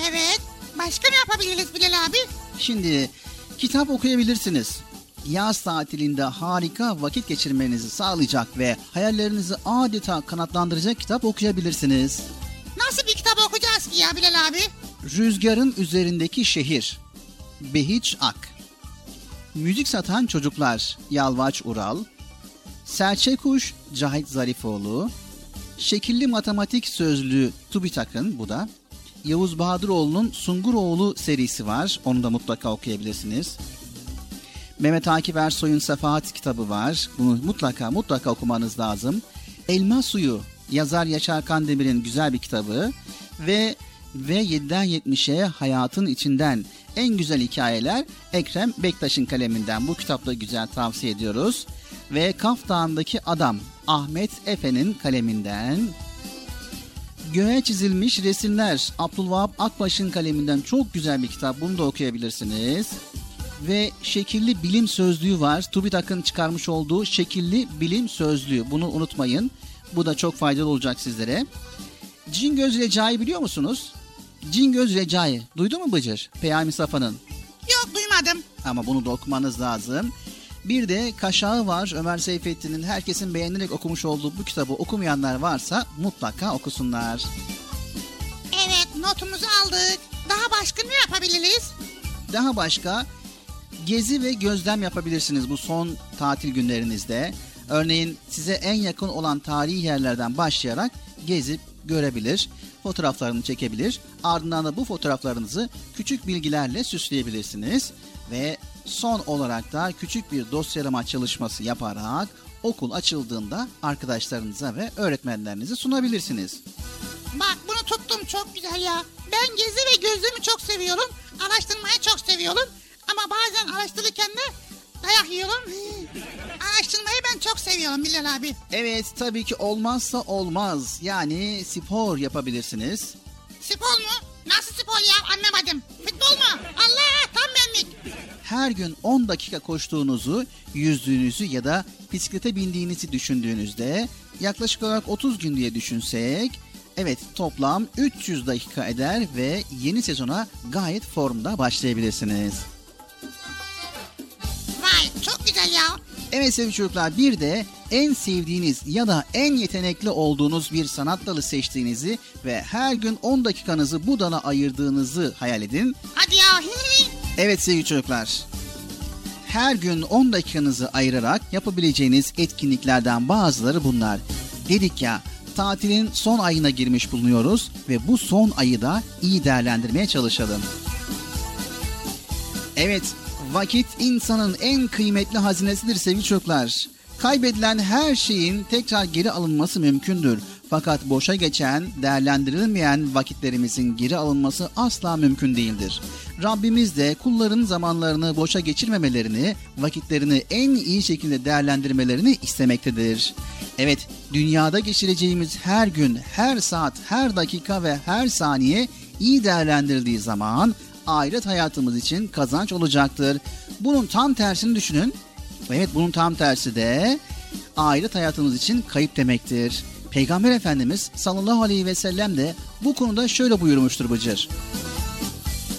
Evet. Başka ne yapabiliriz Bilal abi? Şimdi kitap okuyabilirsiniz. Yaz tatilinde harika vakit geçirmenizi sağlayacak ve hayallerinizi adeta kanatlandıracak kitap okuyabilirsiniz. Nasıl bir kitap okuyacağız ki ya Bilal abi? Rüzgarın üzerindeki şehir. Behiç Ak. Müzik satan çocuklar. Yalvaç Ural. Serçe Kuş Cahit Zarifoğlu. Şekilli matematik sözlüğü TÜBİTAK'ın bu da. Yavuz Bahadıroğlu'nun Sunguroğlu serisi var. Onu da mutlaka okuyabilirsiniz. Mehmet Akif Ersoy'un Sefahat kitabı var. Bunu mutlaka mutlaka okumanız lazım. Elma Suyu yazar Yaşar Kandemir'in güzel bir kitabı ve ve 7'den 70'e hayatın içinden en güzel hikayeler Ekrem Bektaş'ın kaleminden. Bu kitapta güzel tavsiye ediyoruz. Ve Kaf Dağı'ndaki Adam Ahmet Efe'nin kaleminden. Göğe çizilmiş resimler Abdülvahap Akbaş'ın kaleminden çok güzel bir kitap. Bunu da okuyabilirsiniz ve şekilli bilim sözlüğü var. TÜBİTAK'ın çıkarmış olduğu şekilli bilim sözlüğü. Bunu unutmayın. Bu da çok faydalı olacak sizlere. Cingöz Recai biliyor musunuz? Cingöz Recai. Duydun mu Bıcır? Peyami Safa'nın. Yok duymadım. Ama bunu da okumanız lazım. Bir de Kaşağı var Ömer Seyfettin'in herkesin beğenerek okumuş olduğu bu kitabı okumayanlar varsa mutlaka okusunlar. Evet notumuzu aldık. Daha başka ne yapabiliriz? Daha başka gezi ve gözlem yapabilirsiniz bu son tatil günlerinizde. Örneğin size en yakın olan tarihi yerlerden başlayarak gezip görebilir, fotoğraflarını çekebilir. Ardından da bu fotoğraflarınızı küçük bilgilerle süsleyebilirsiniz ve son olarak da küçük bir dosyalama çalışması yaparak okul açıldığında arkadaşlarınıza ve öğretmenlerinize sunabilirsiniz. Bak bunu tuttum çok güzel ya. Ben gezi ve gözlemi çok seviyorum. Araştırmayı çok seviyorum. Ama bazen araştırırken de dayak yiyorum. Araştırmayı ben çok seviyorum Bilal abi. Evet tabii ki olmazsa olmaz. Yani spor yapabilirsiniz. Spor mu? Nasıl spor ya anlamadım. Futbol mu? Allah tam benlik. Her gün 10 dakika koştuğunuzu, yüzdüğünüzü ya da bisiklete bindiğinizi düşündüğünüzde yaklaşık olarak 30 gün diye düşünsek evet toplam 300 dakika eder ve yeni sezona gayet formda başlayabilirsiniz. Vay çok güzel ya. Evet sevgili çocuklar bir de en sevdiğiniz ya da en yetenekli olduğunuz bir sanat dalı seçtiğinizi ve her gün 10 dakikanızı bu dala ayırdığınızı hayal edin. Hadi ya. Evet sevgili çocuklar. Her gün 10 dakikanızı ayırarak yapabileceğiniz etkinliklerden bazıları bunlar. Dedik ya tatilin son ayına girmiş bulunuyoruz ve bu son ayı da iyi değerlendirmeye çalışalım. Evet, vakit insanın en kıymetli hazinesidir sevgili çocuklar. Kaybedilen her şeyin tekrar geri alınması mümkündür. Fakat boşa geçen, değerlendirilmeyen vakitlerimizin geri alınması asla mümkün değildir. Rabbimiz de kulların zamanlarını boşa geçirmemelerini, vakitlerini en iyi şekilde değerlendirmelerini istemektedir. Evet, dünyada geçireceğimiz her gün, her saat, her dakika ve her saniye iyi değerlendirildiği zaman ahiret hayatımız için kazanç olacaktır. Bunun tam tersini düşünün. Evet bunun tam tersi de ahiret hayatımız için kayıp demektir. Peygamber Efendimiz sallallahu aleyhi ve sellem de bu konuda şöyle buyurmuştur Bıcır.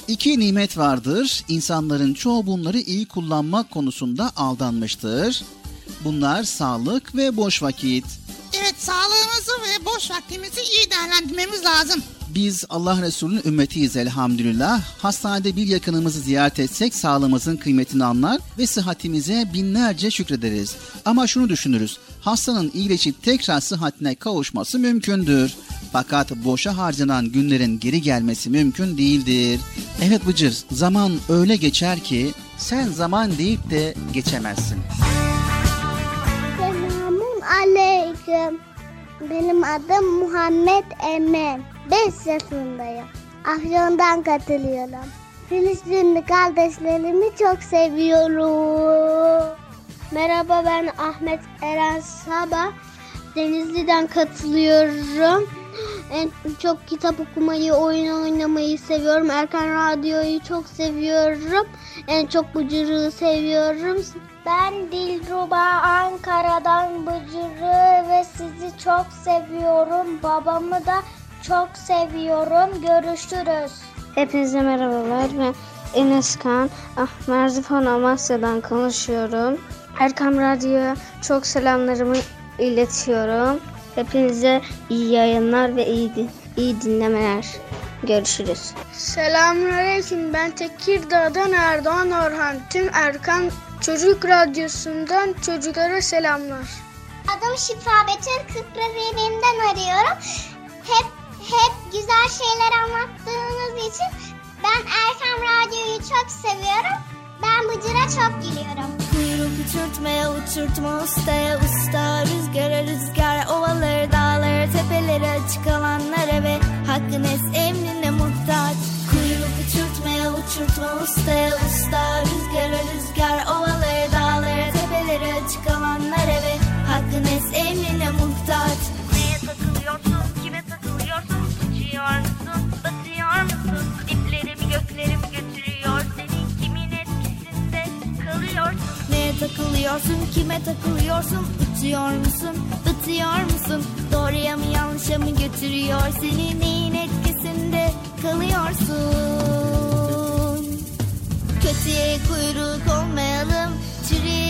İki nimet vardır. İnsanların çoğu bunları iyi kullanmak konusunda aldanmıştır. Bunlar sağlık ve boş vakit. Evet sağlığımızı ve boş vaktimizi iyi değerlendirmemiz lazım. Biz Allah Resulü'nün ümmetiyiz elhamdülillah. Hastanede bir yakınımızı ziyaret etsek sağlığımızın kıymetini anlar ve sıhhatimize binlerce şükrederiz. Ama şunu düşünürüz. Hastanın iyileşip tekrar sıhhatine kavuşması mümkündür. Fakat boşa harcanan günlerin geri gelmesi mümkün değildir. Evet Bıcır, zaman öyle geçer ki sen zaman deyip de geçemezsin. Selamun aleyküm. Benim adım Muhammed Emin. 5 yaşındayım. Afyon'dan katılıyorum. Filistinli kardeşlerimi çok seviyorum. Merhaba ben Ahmet Eren Sabah. Denizli'den katılıyorum. En çok kitap okumayı, oyun oynamayı seviyorum. Erkan Radyo'yu çok seviyorum. En çok Bıcırı'yı seviyorum. Ben Dilruba Ankara'dan Bıcırı ve sizi çok seviyorum. Babamı da çok seviyorum. Görüşürüz. Hepinize merhabalar. Ben Enes Kan. Ah, Merzifon Amasya'dan konuşuyorum. Erkam Radyo'ya çok selamlarımı iletiyorum. Hepinize iyi yayınlar ve iyi, din- iyi dinlemeler. Görüşürüz. Selamünaleyküm. Ben Tekirdağ'dan Erdoğan Orhan. Tüm Erkan Çocuk Radyosu'ndan çocuklara selamlar. Adım Şifa Betül Kıprazeynim'den arıyorum. Hep hep güzel şeyler anlattığınız için ben Erkam Radyo'yu çok seviyorum. Ben Bıcır'a çok gülüyorum. Kuyruk uçurtmaya uçurtma ustaya usta Rüzgara rüzgar ovaları dağları tepeleri açık alanlara ve hakkın es emrine muhtaç Kuyruk uçurtmaya uçurtma ustaya usta Rüzgara rüzgar ovaları dağları tepeleri açık alanlara ve hakkın es emrine muhtaç göklerimi götürüyor. Seni kimin etkisinde kalıyorsun Neye takılıyorsun? Kime takılıyorsun? Uçuyor musun? Batıyor musun? Doğruya mı yanlışa mı götürüyor? Seni neyin etkisinde kalıyorsun? Kötüye kuyruk olmayalım. Çürüye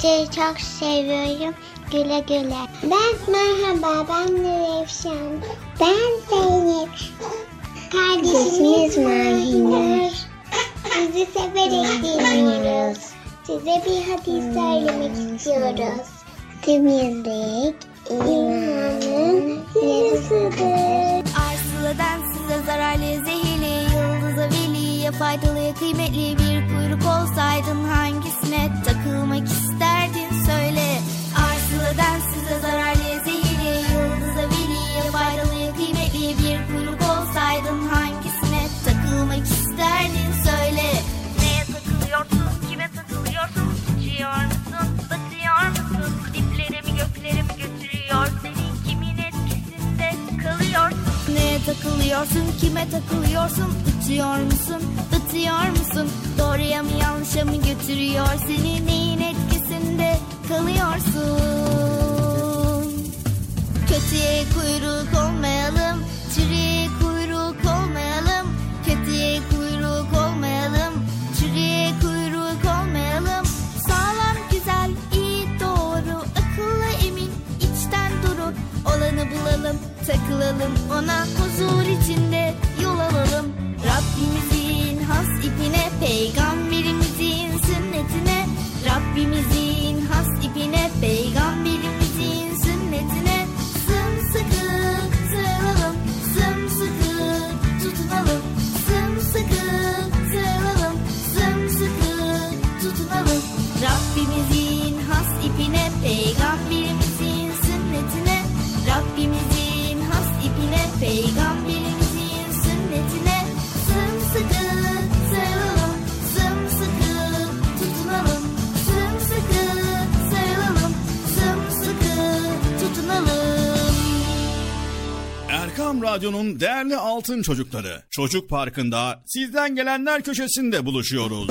Bıcır'ı çok seviyorum. Güle güle. Ben merhaba ben Nurevşan. Ben Zeynep. Kardeşimiz Mahinur. Sizi severek dinliyoruz. Size bir hadis söylemek istiyoruz. Temizlik imanın yarısıdır. Arsıla'dan size zararlı zehirli Yıldıza veliye faydalı kıymetli Bir kuyruk olsaydın hangisine takılmak isterdin Size zararlı zehirli Yıldıza veliye faydalı kıymetli Bir kuyruk olsaydın hangisine takılmak isterdin söyle. Neye takılıyorsun? Kime takılıyorsun? Uçuyor musun batıyor musun Diplerimi göklerimi götürüyor. Seni kimin etkisinde kalıyorsun? Neye takılıyorsun? Kime takılıyorsun? Uçuyor musun? Batıyor musun? Doğruya mı yanlışa mı götürüyor? Seni neyin etkisinde kalıyorsun Kötüye kuyruk olmayalım Çürüye kuyruk olmayalım. Kötüye kuyruk olmayalım Çürüye kuyruk olmayalım. Sağlam güzel iyi doğru Akıllı emin içten duru. Olanı bulalım takılalım Ona huzur içinde yol alalım. Rabbimizin has ipine Peygamberimizin sünnetine. Rabbimizin has ipine Peygamberimizin Rabbimizin has ipine Peygamberimizin sünnetine Sımsıkı sarılalım Sımsıkı tutunalım Sımsıkı sarılalım Sımsıkı tutunalım Erkam Radyo'nun değerli altın çocukları Çocuk Parkı'nda sizden gelenler köşesinde buluşuyoruz.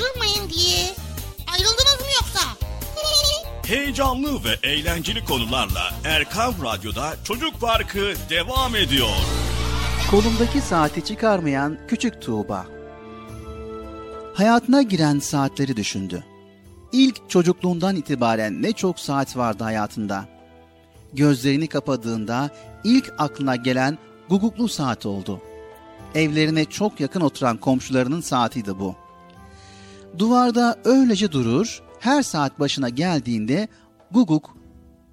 ayrılmayın diye. Ayrıldınız mı yoksa? Heyecanlı ve eğlenceli konularla Erkam Radyo'da Çocuk Parkı devam ediyor. Kolumdaki saati çıkarmayan küçük Tuğba. Hayatına giren saatleri düşündü. İlk çocukluğundan itibaren ne çok saat vardı hayatında. Gözlerini kapadığında ilk aklına gelen guguklu saat oldu. Evlerine çok yakın oturan komşularının saatiydi bu. Duvarda öylece durur, her saat başına geldiğinde guguk,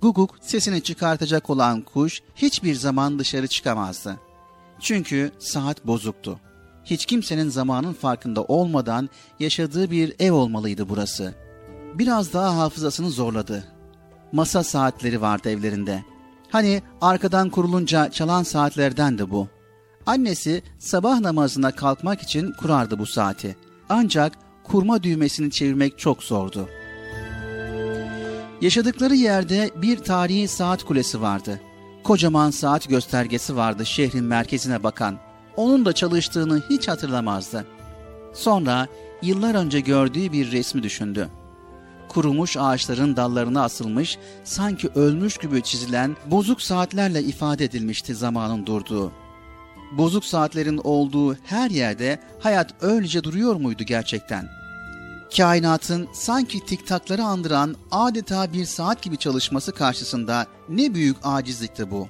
guguk sesini çıkartacak olan kuş hiçbir zaman dışarı çıkamazdı. Çünkü saat bozuktu. Hiç kimsenin zamanın farkında olmadan yaşadığı bir ev olmalıydı burası. Biraz daha hafızasını zorladı. Masa saatleri vardı evlerinde. Hani arkadan kurulunca çalan saatlerden de bu. Annesi sabah namazına kalkmak için kurardı bu saati. Ancak kurma düğmesini çevirmek çok zordu. Yaşadıkları yerde bir tarihi saat kulesi vardı. Kocaman saat göstergesi vardı şehrin merkezine bakan. Onun da çalıştığını hiç hatırlamazdı. Sonra yıllar önce gördüğü bir resmi düşündü. Kurumuş ağaçların dallarına asılmış, sanki ölmüş gibi çizilen bozuk saatlerle ifade edilmişti zamanın durduğu. Bozuk saatlerin olduğu her yerde hayat öylece duruyor muydu gerçekten? Kainatın sanki tiktakları andıran adeta bir saat gibi çalışması karşısında ne büyük acizlikti bu.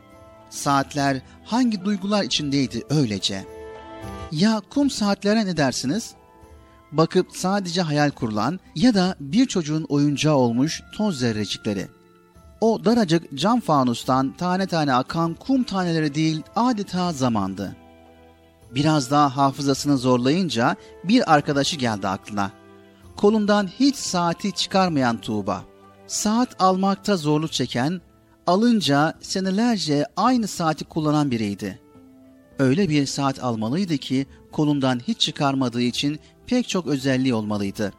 Saatler hangi duygular içindeydi öylece? Ya kum saatlere ne dersiniz? Bakıp sadece hayal kurulan ya da bir çocuğun oyuncağı olmuş toz zerrecikleri. O daracık cam fanustan tane tane akan kum taneleri değil adeta zamandı. Biraz daha hafızasını zorlayınca bir arkadaşı geldi aklına. Kolundan hiç saati çıkarmayan Tuğba. Saat almakta zorluk çeken, alınca senelerce aynı saati kullanan biriydi. Öyle bir saat almalıydı ki kolundan hiç çıkarmadığı için pek çok özelliği olmalıydı.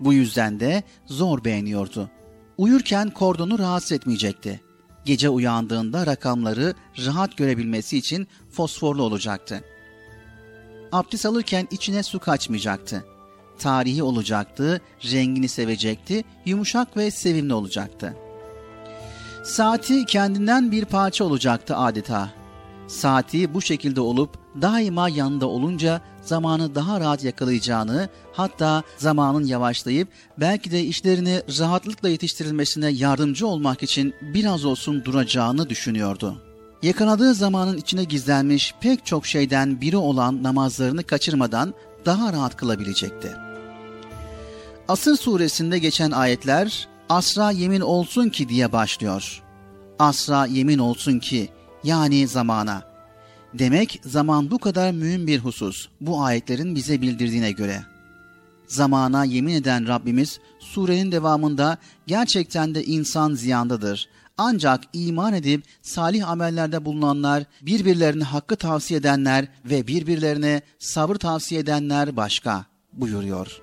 Bu yüzden de zor beğeniyordu. Uyurken kordonu rahatsız etmeyecekti. Gece uyandığında rakamları rahat görebilmesi için fosforlu olacaktı. Abdest alırken içine su kaçmayacaktı. Tarihi olacaktı, rengini sevecekti, yumuşak ve sevimli olacaktı. Saati kendinden bir parça olacaktı adeta. Saati bu şekilde olup daima yanında olunca zamanı daha rahat yakalayacağını, hatta zamanın yavaşlayıp belki de işlerini rahatlıkla yetiştirilmesine yardımcı olmak için biraz olsun duracağını düşünüyordu. Yakaladığı zamanın içine gizlenmiş pek çok şeyden biri olan namazlarını kaçırmadan daha rahat kılabilecekti. Asır suresinde geçen ayetler asra yemin olsun ki diye başlıyor. Asra yemin olsun ki yani zamana. Demek zaman bu kadar mühim bir husus bu ayetlerin bize bildirdiğine göre. Zamana yemin eden Rabbimiz surenin devamında gerçekten de insan ziyandadır. Ancak iman edip salih amellerde bulunanlar, birbirlerine hakkı tavsiye edenler ve birbirlerine sabır tavsiye edenler başka buyuruyor.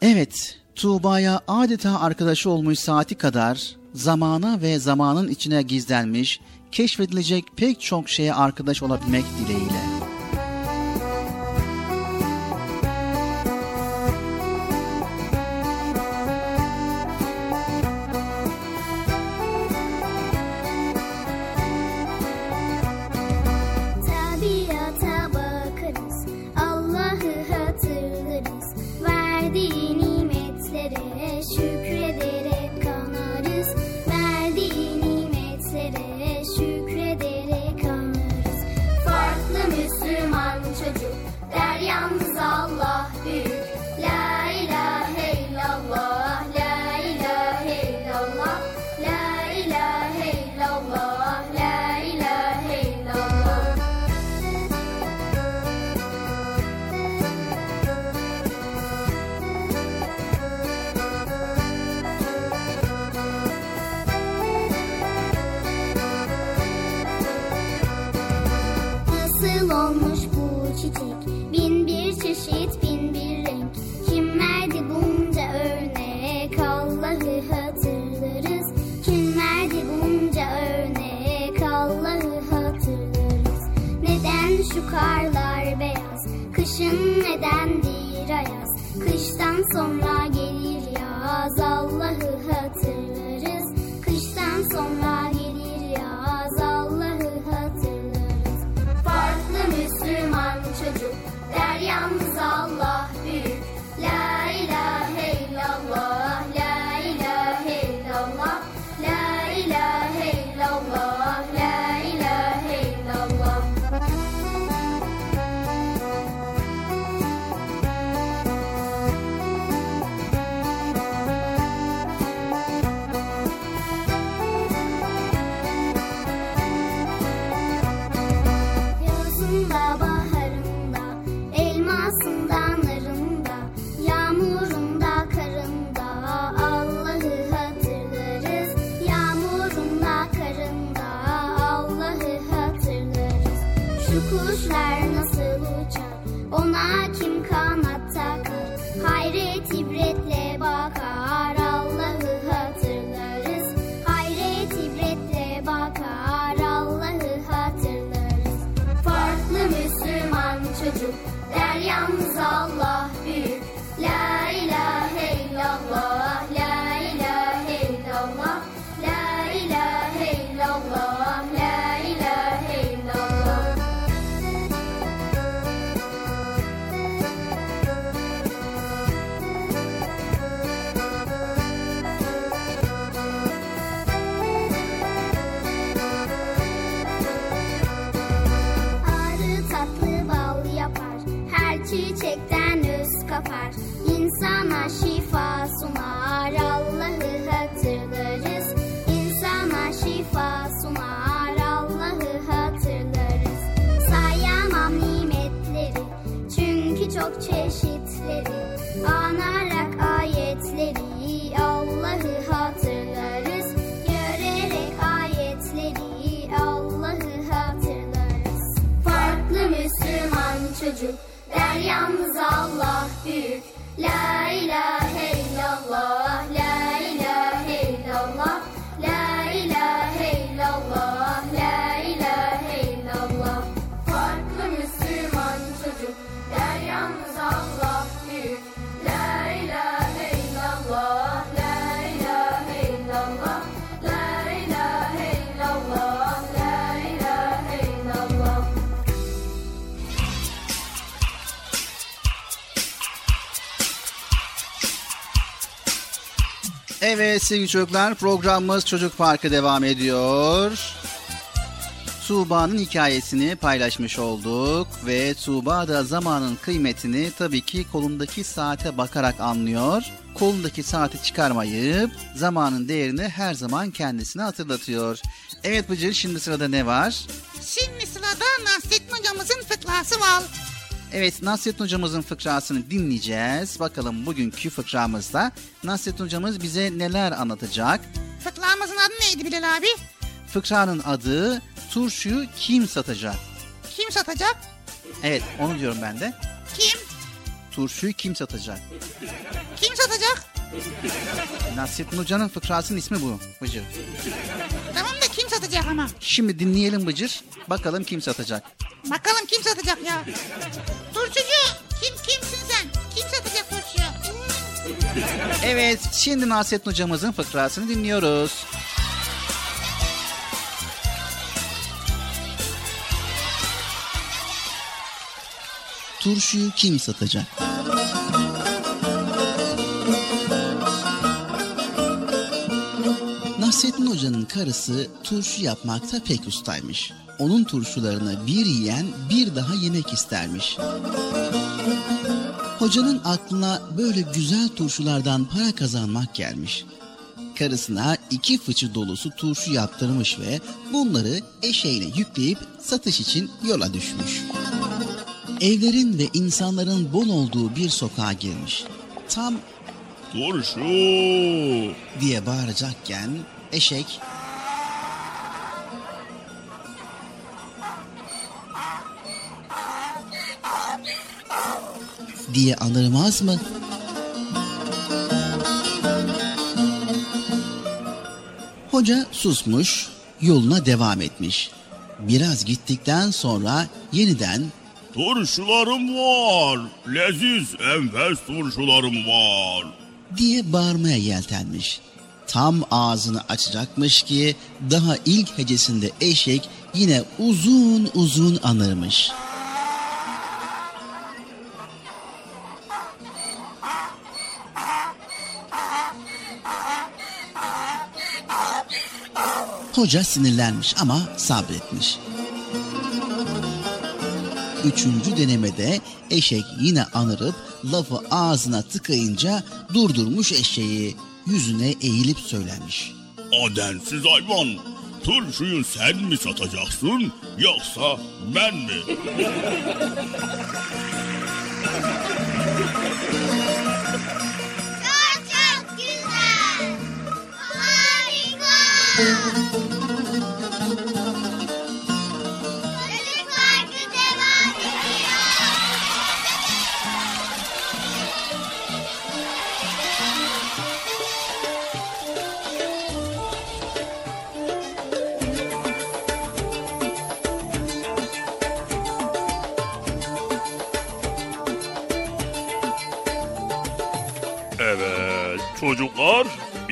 Evet, Tuğba'ya adeta arkadaşı olmuş saati kadar zamana ve zamanın içine gizlenmiş, keşfedilecek pek çok şeye arkadaş olabilmek dileğiyle. 送来 çocuk der yalnız Allah. Evet sevgili çocuklar programımız Çocuk Parkı devam ediyor. Tuğba'nın hikayesini paylaşmış olduk ve Tuğba da zamanın kıymetini tabii ki kolundaki saate bakarak anlıyor. Kolundaki saati çıkarmayıp zamanın değerini her zaman kendisine hatırlatıyor. Evet Bıcır şimdi sırada ne var? Şimdi sırada Nasrettin hocamızın fıkrası var. Evet Nasrettin hocamızın fıkrasını dinleyeceğiz. Bakalım bugünkü fıkramızda Nasrettin hocamız bize neler anlatacak? Fıkramızın adı neydi Bilal abi? Fıkranın adı turşuyu kim satacak? Kim satacak? Evet onu diyorum ben de. Kim? Turşuyu kim satacak? Kim satacak? Nasrettin Hoca'nın fıkrasının ismi bu Bıcır. Tamam da kim satacak ama? Şimdi dinleyelim Bıcır. Bakalım kim satacak. Bakalım kim satacak ya? Turşucu kim kimsin sen? Kim satacak turşuyu? Evet şimdi Nasrettin Hocamızın fıkrasını dinliyoruz. Turşuyu kim satacak? Nasrettin Hoca'nın karısı turşu yapmakta pek ustaymış. Onun turşularını bir yiyen bir daha yemek istermiş. Hocanın aklına böyle güzel turşulardan para kazanmak gelmiş. Karısına iki fıçı dolusu turşu yaptırmış ve bunları eşeğine yükleyip satış için yola düşmüş. Evlerin ve insanların bol olduğu bir sokağa girmiş. Tam Turşu diye bağıracakken eşek diye anırmaz mı? Hoca susmuş, yoluna devam etmiş. Biraz gittikten sonra yeniden Turşularım var. Leziz enfes turşularım var. diye bağırmaya yeltenmiş. Tam ağzını açacakmış ki daha ilk hecesinde eşek yine uzun uzun anırmış. Hoca sinirlenmiş ama sabretmiş. Üçüncü denemede eşek yine anırıp lafı ağzına tıkayınca durdurmuş eşeği yüzüne eğilip söylemiş. Adensiz hayvan. Turşuyu sen mi satacaksın yoksa ben mi? Çok çok güzel. Harika.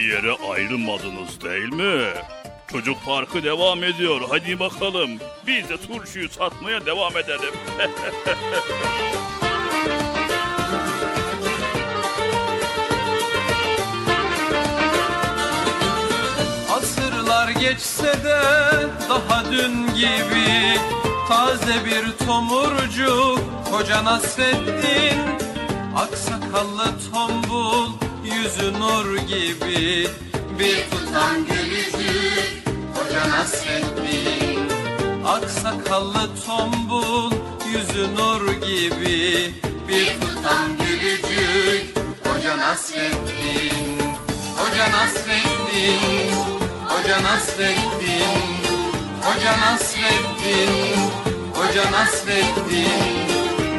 Bir yere ayrılmadınız değil mi? Çocuk parkı devam ediyor. Hadi bakalım. Biz de turşuyu satmaya devam edelim. Asırlar geçse de daha dün gibi Taze bir tomurcuk koca Nasreddin Aksakallı tombul yüzü nur gibi. Bir tutam gülücük koca Nasreddin Aksakallı tombul yüzü nur gibi. Bir tutam gülücük koca Nasreddin Hoca Nasreddin Hoca Nasreddin Hoca Nasreddin Hoca Nasreddin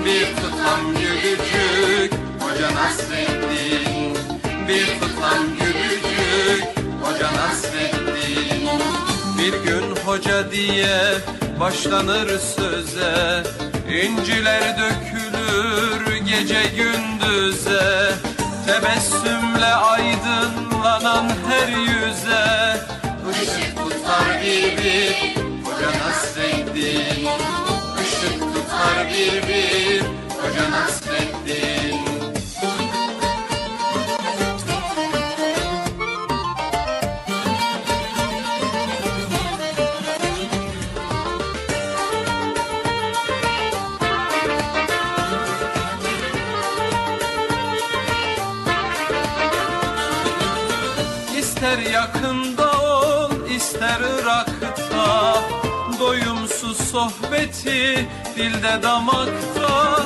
Bir tutam gülücük Hoca Nasreddin Bir tutam gülücük Hoca Nasreddin Bir gün hoca diye başlanır söze. İnciler dökülür gece gündüze. Tebessümle aydınlanan her yüze. Işık tutar bir Hoca Nasreddin Işık tutar bir Hoca Nasreddin İster yakında ol ister Irak'ta. Sohbeti dilde damakta.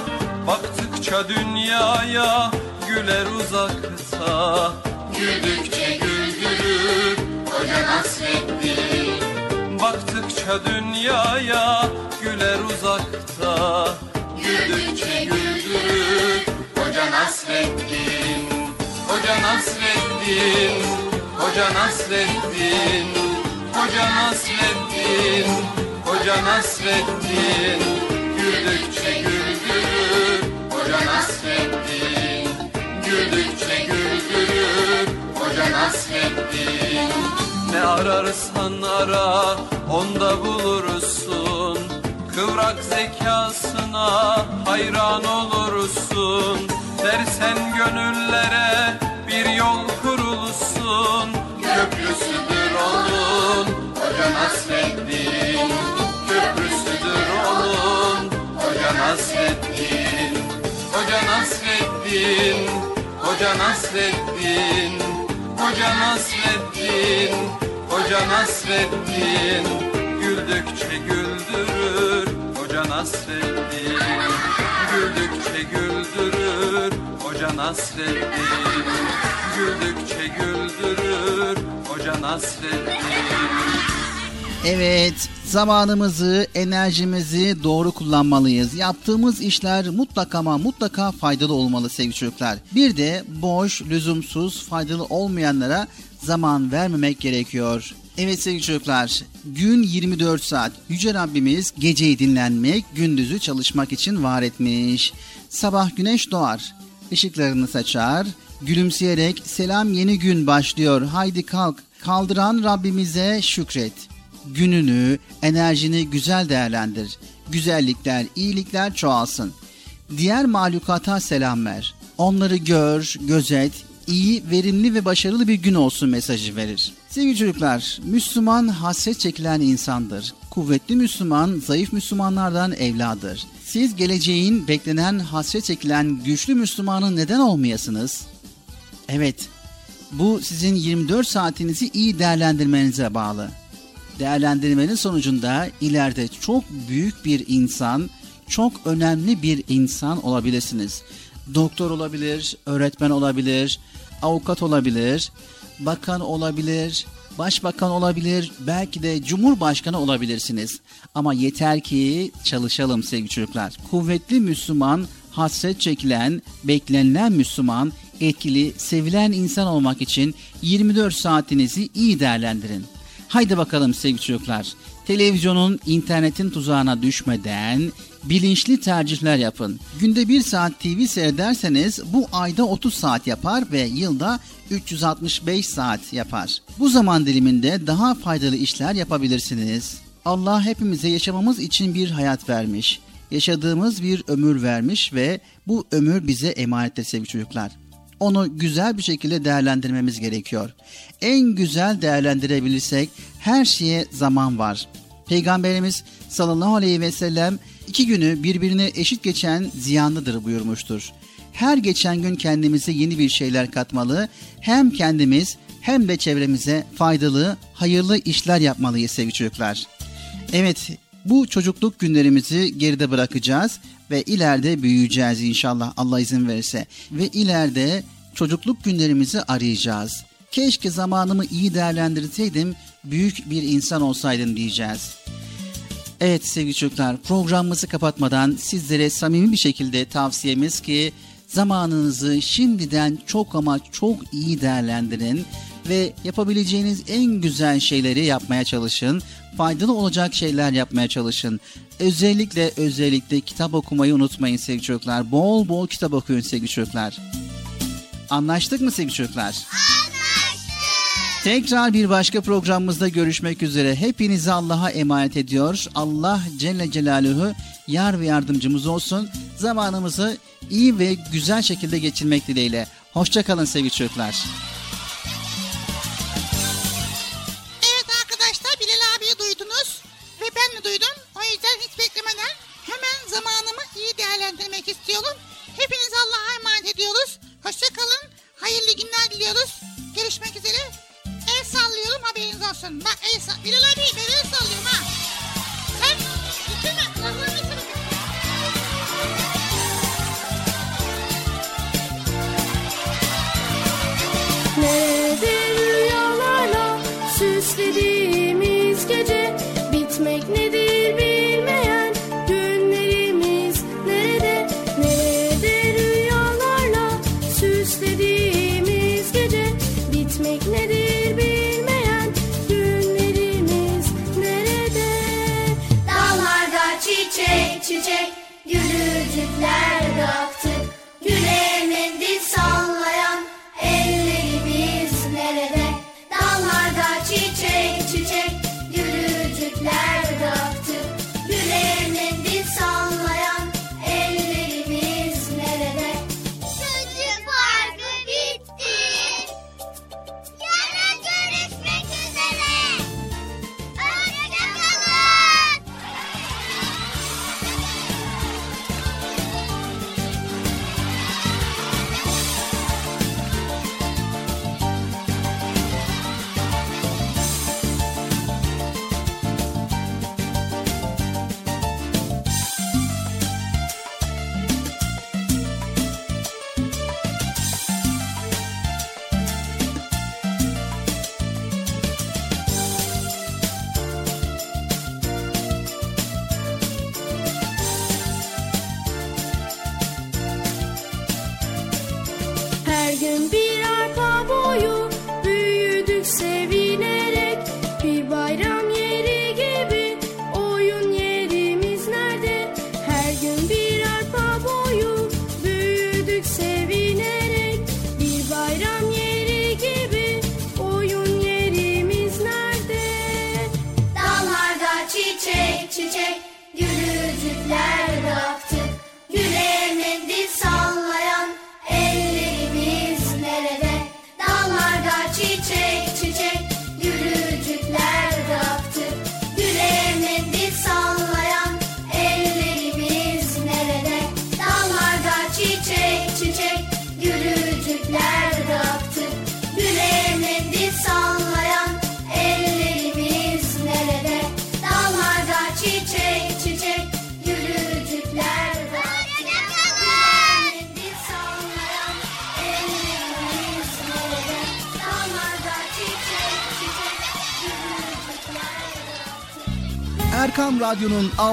Baktıkça dünyaya güler uzakta. Güldükçe güldürür Hoca Nasreddin Baktıkça dünyaya güler uzakta. Güldükçe güldürür Hoca Nasreddin Hoca Nasreddin Hoca Nasreddin Hoca Nasreddin Hoca Nasreddin. Güldükçe güldürür Hoca Nasreddin. Güldükçe güldürür Hoca Nasreddin. Ne ararsan ara onda bulursun. Kıvrak zekasına hayran olursun. Dersen gönüllere bir yol kurulsun. Köprüsüdür onun Hoca Nasreddin Köprüsüdür onun Hoca Nasreddin Hoca Nasreddin Hoca Nasreddin Hoca Nasreddin Hoca Nasreddin Güldükçe güldürür Hoca Nasreddin Güldükçe güldürür Nasreddin Güldükçe güldürür Hoca Nasreddin Evet, zamanımızı, enerjimizi doğru kullanmalıyız. Yaptığımız işler mutlaka ama mutlaka faydalı olmalı sevgili çocuklar. Bir de boş, lüzumsuz, faydalı olmayanlara zaman vermemek gerekiyor. Evet sevgili çocuklar, gün 24 saat. Yüce Rabbimiz geceyi dinlenmek, gündüzü çalışmak için var etmiş. Sabah güneş doğar, ışıklarını saçar, gülümseyerek selam yeni gün başlıyor, haydi kalk, kaldıran Rabbimize şükret gününü, enerjini güzel değerlendir. Güzellikler, iyilikler çoğalsın. Diğer mahlukata selam ver. Onları gör, gözet, iyi, verimli ve başarılı bir gün olsun mesajı verir. Sevgili çocuklar, Müslüman hasret çekilen insandır. Kuvvetli Müslüman, zayıf Müslümanlardan evladır. Siz geleceğin beklenen hasret çekilen güçlü Müslümanın neden olmayasınız? Evet, bu sizin 24 saatinizi iyi değerlendirmenize bağlı değerlendirmenin sonucunda ileride çok büyük bir insan, çok önemli bir insan olabilirsiniz. Doktor olabilir, öğretmen olabilir, avukat olabilir, bakan olabilir, başbakan olabilir, belki de cumhurbaşkanı olabilirsiniz. Ama yeter ki çalışalım sevgili çocuklar. Kuvvetli Müslüman, hasret çekilen, beklenilen Müslüman, etkili, sevilen insan olmak için 24 saatinizi iyi değerlendirin. Haydi bakalım sevgili çocuklar. Televizyonun, internetin tuzağına düşmeden bilinçli tercihler yapın. Günde bir saat TV seyrederseniz bu ayda 30 saat yapar ve yılda 365 saat yapar. Bu zaman diliminde daha faydalı işler yapabilirsiniz. Allah hepimize yaşamamız için bir hayat vermiş. Yaşadığımız bir ömür vermiş ve bu ömür bize emanettir sevgili çocuklar onu güzel bir şekilde değerlendirmemiz gerekiyor. En güzel değerlendirebilirsek her şeye zaman var. Peygamberimiz sallallahu aleyhi ve sellem iki günü birbirine eşit geçen ziyanlıdır buyurmuştur. Her geçen gün kendimize yeni bir şeyler katmalı, hem kendimiz hem de çevremize faydalı, hayırlı işler yapmalıyız sevgili çocuklar. Evet, bu çocukluk günlerimizi geride bırakacağız ve ileride büyüyeceğiz inşallah Allah izin verirse. Ve ileride çocukluk günlerimizi arayacağız. Keşke zamanımı iyi değerlendirseydim, büyük bir insan olsaydım diyeceğiz. Evet sevgili çocuklar programımızı kapatmadan sizlere samimi bir şekilde tavsiyemiz ki zamanınızı şimdiden çok ama çok iyi değerlendirin ve yapabileceğiniz en güzel şeyleri yapmaya çalışın. Faydalı olacak şeyler yapmaya çalışın. Özellikle özellikle kitap okumayı unutmayın sevgili çocuklar. Bol bol kitap okuyun sevgili çocuklar. Anlaştık mı sevgili çocuklar? Anlaştık. Tekrar bir başka programımızda görüşmek üzere. Hepinizi Allah'a emanet ediyor. Allah Celle Celaluhu yar ve yardımcımız olsun. Zamanımızı iyi ve güzel şekilde geçirmek dileğiyle. Hoşçakalın sevgili çocuklar. Evet arkadaşlar Bilal abiyi duydunuz ve ben de duydum. O yüzden hiç beklemeden hemen zamanımı iyi değerlendirmek istiyorum. Hepiniz Allah'a emanet ediyoruz. Hoşçakalın. Hayırlı günler diliyoruz. Görüşmek üzere el sallıyorum haberiniz olsun. Bak el sall... Bilal abi ben el sallıyorum ha. Sen bütün laflarını Nerede rüyalarla süslediğimi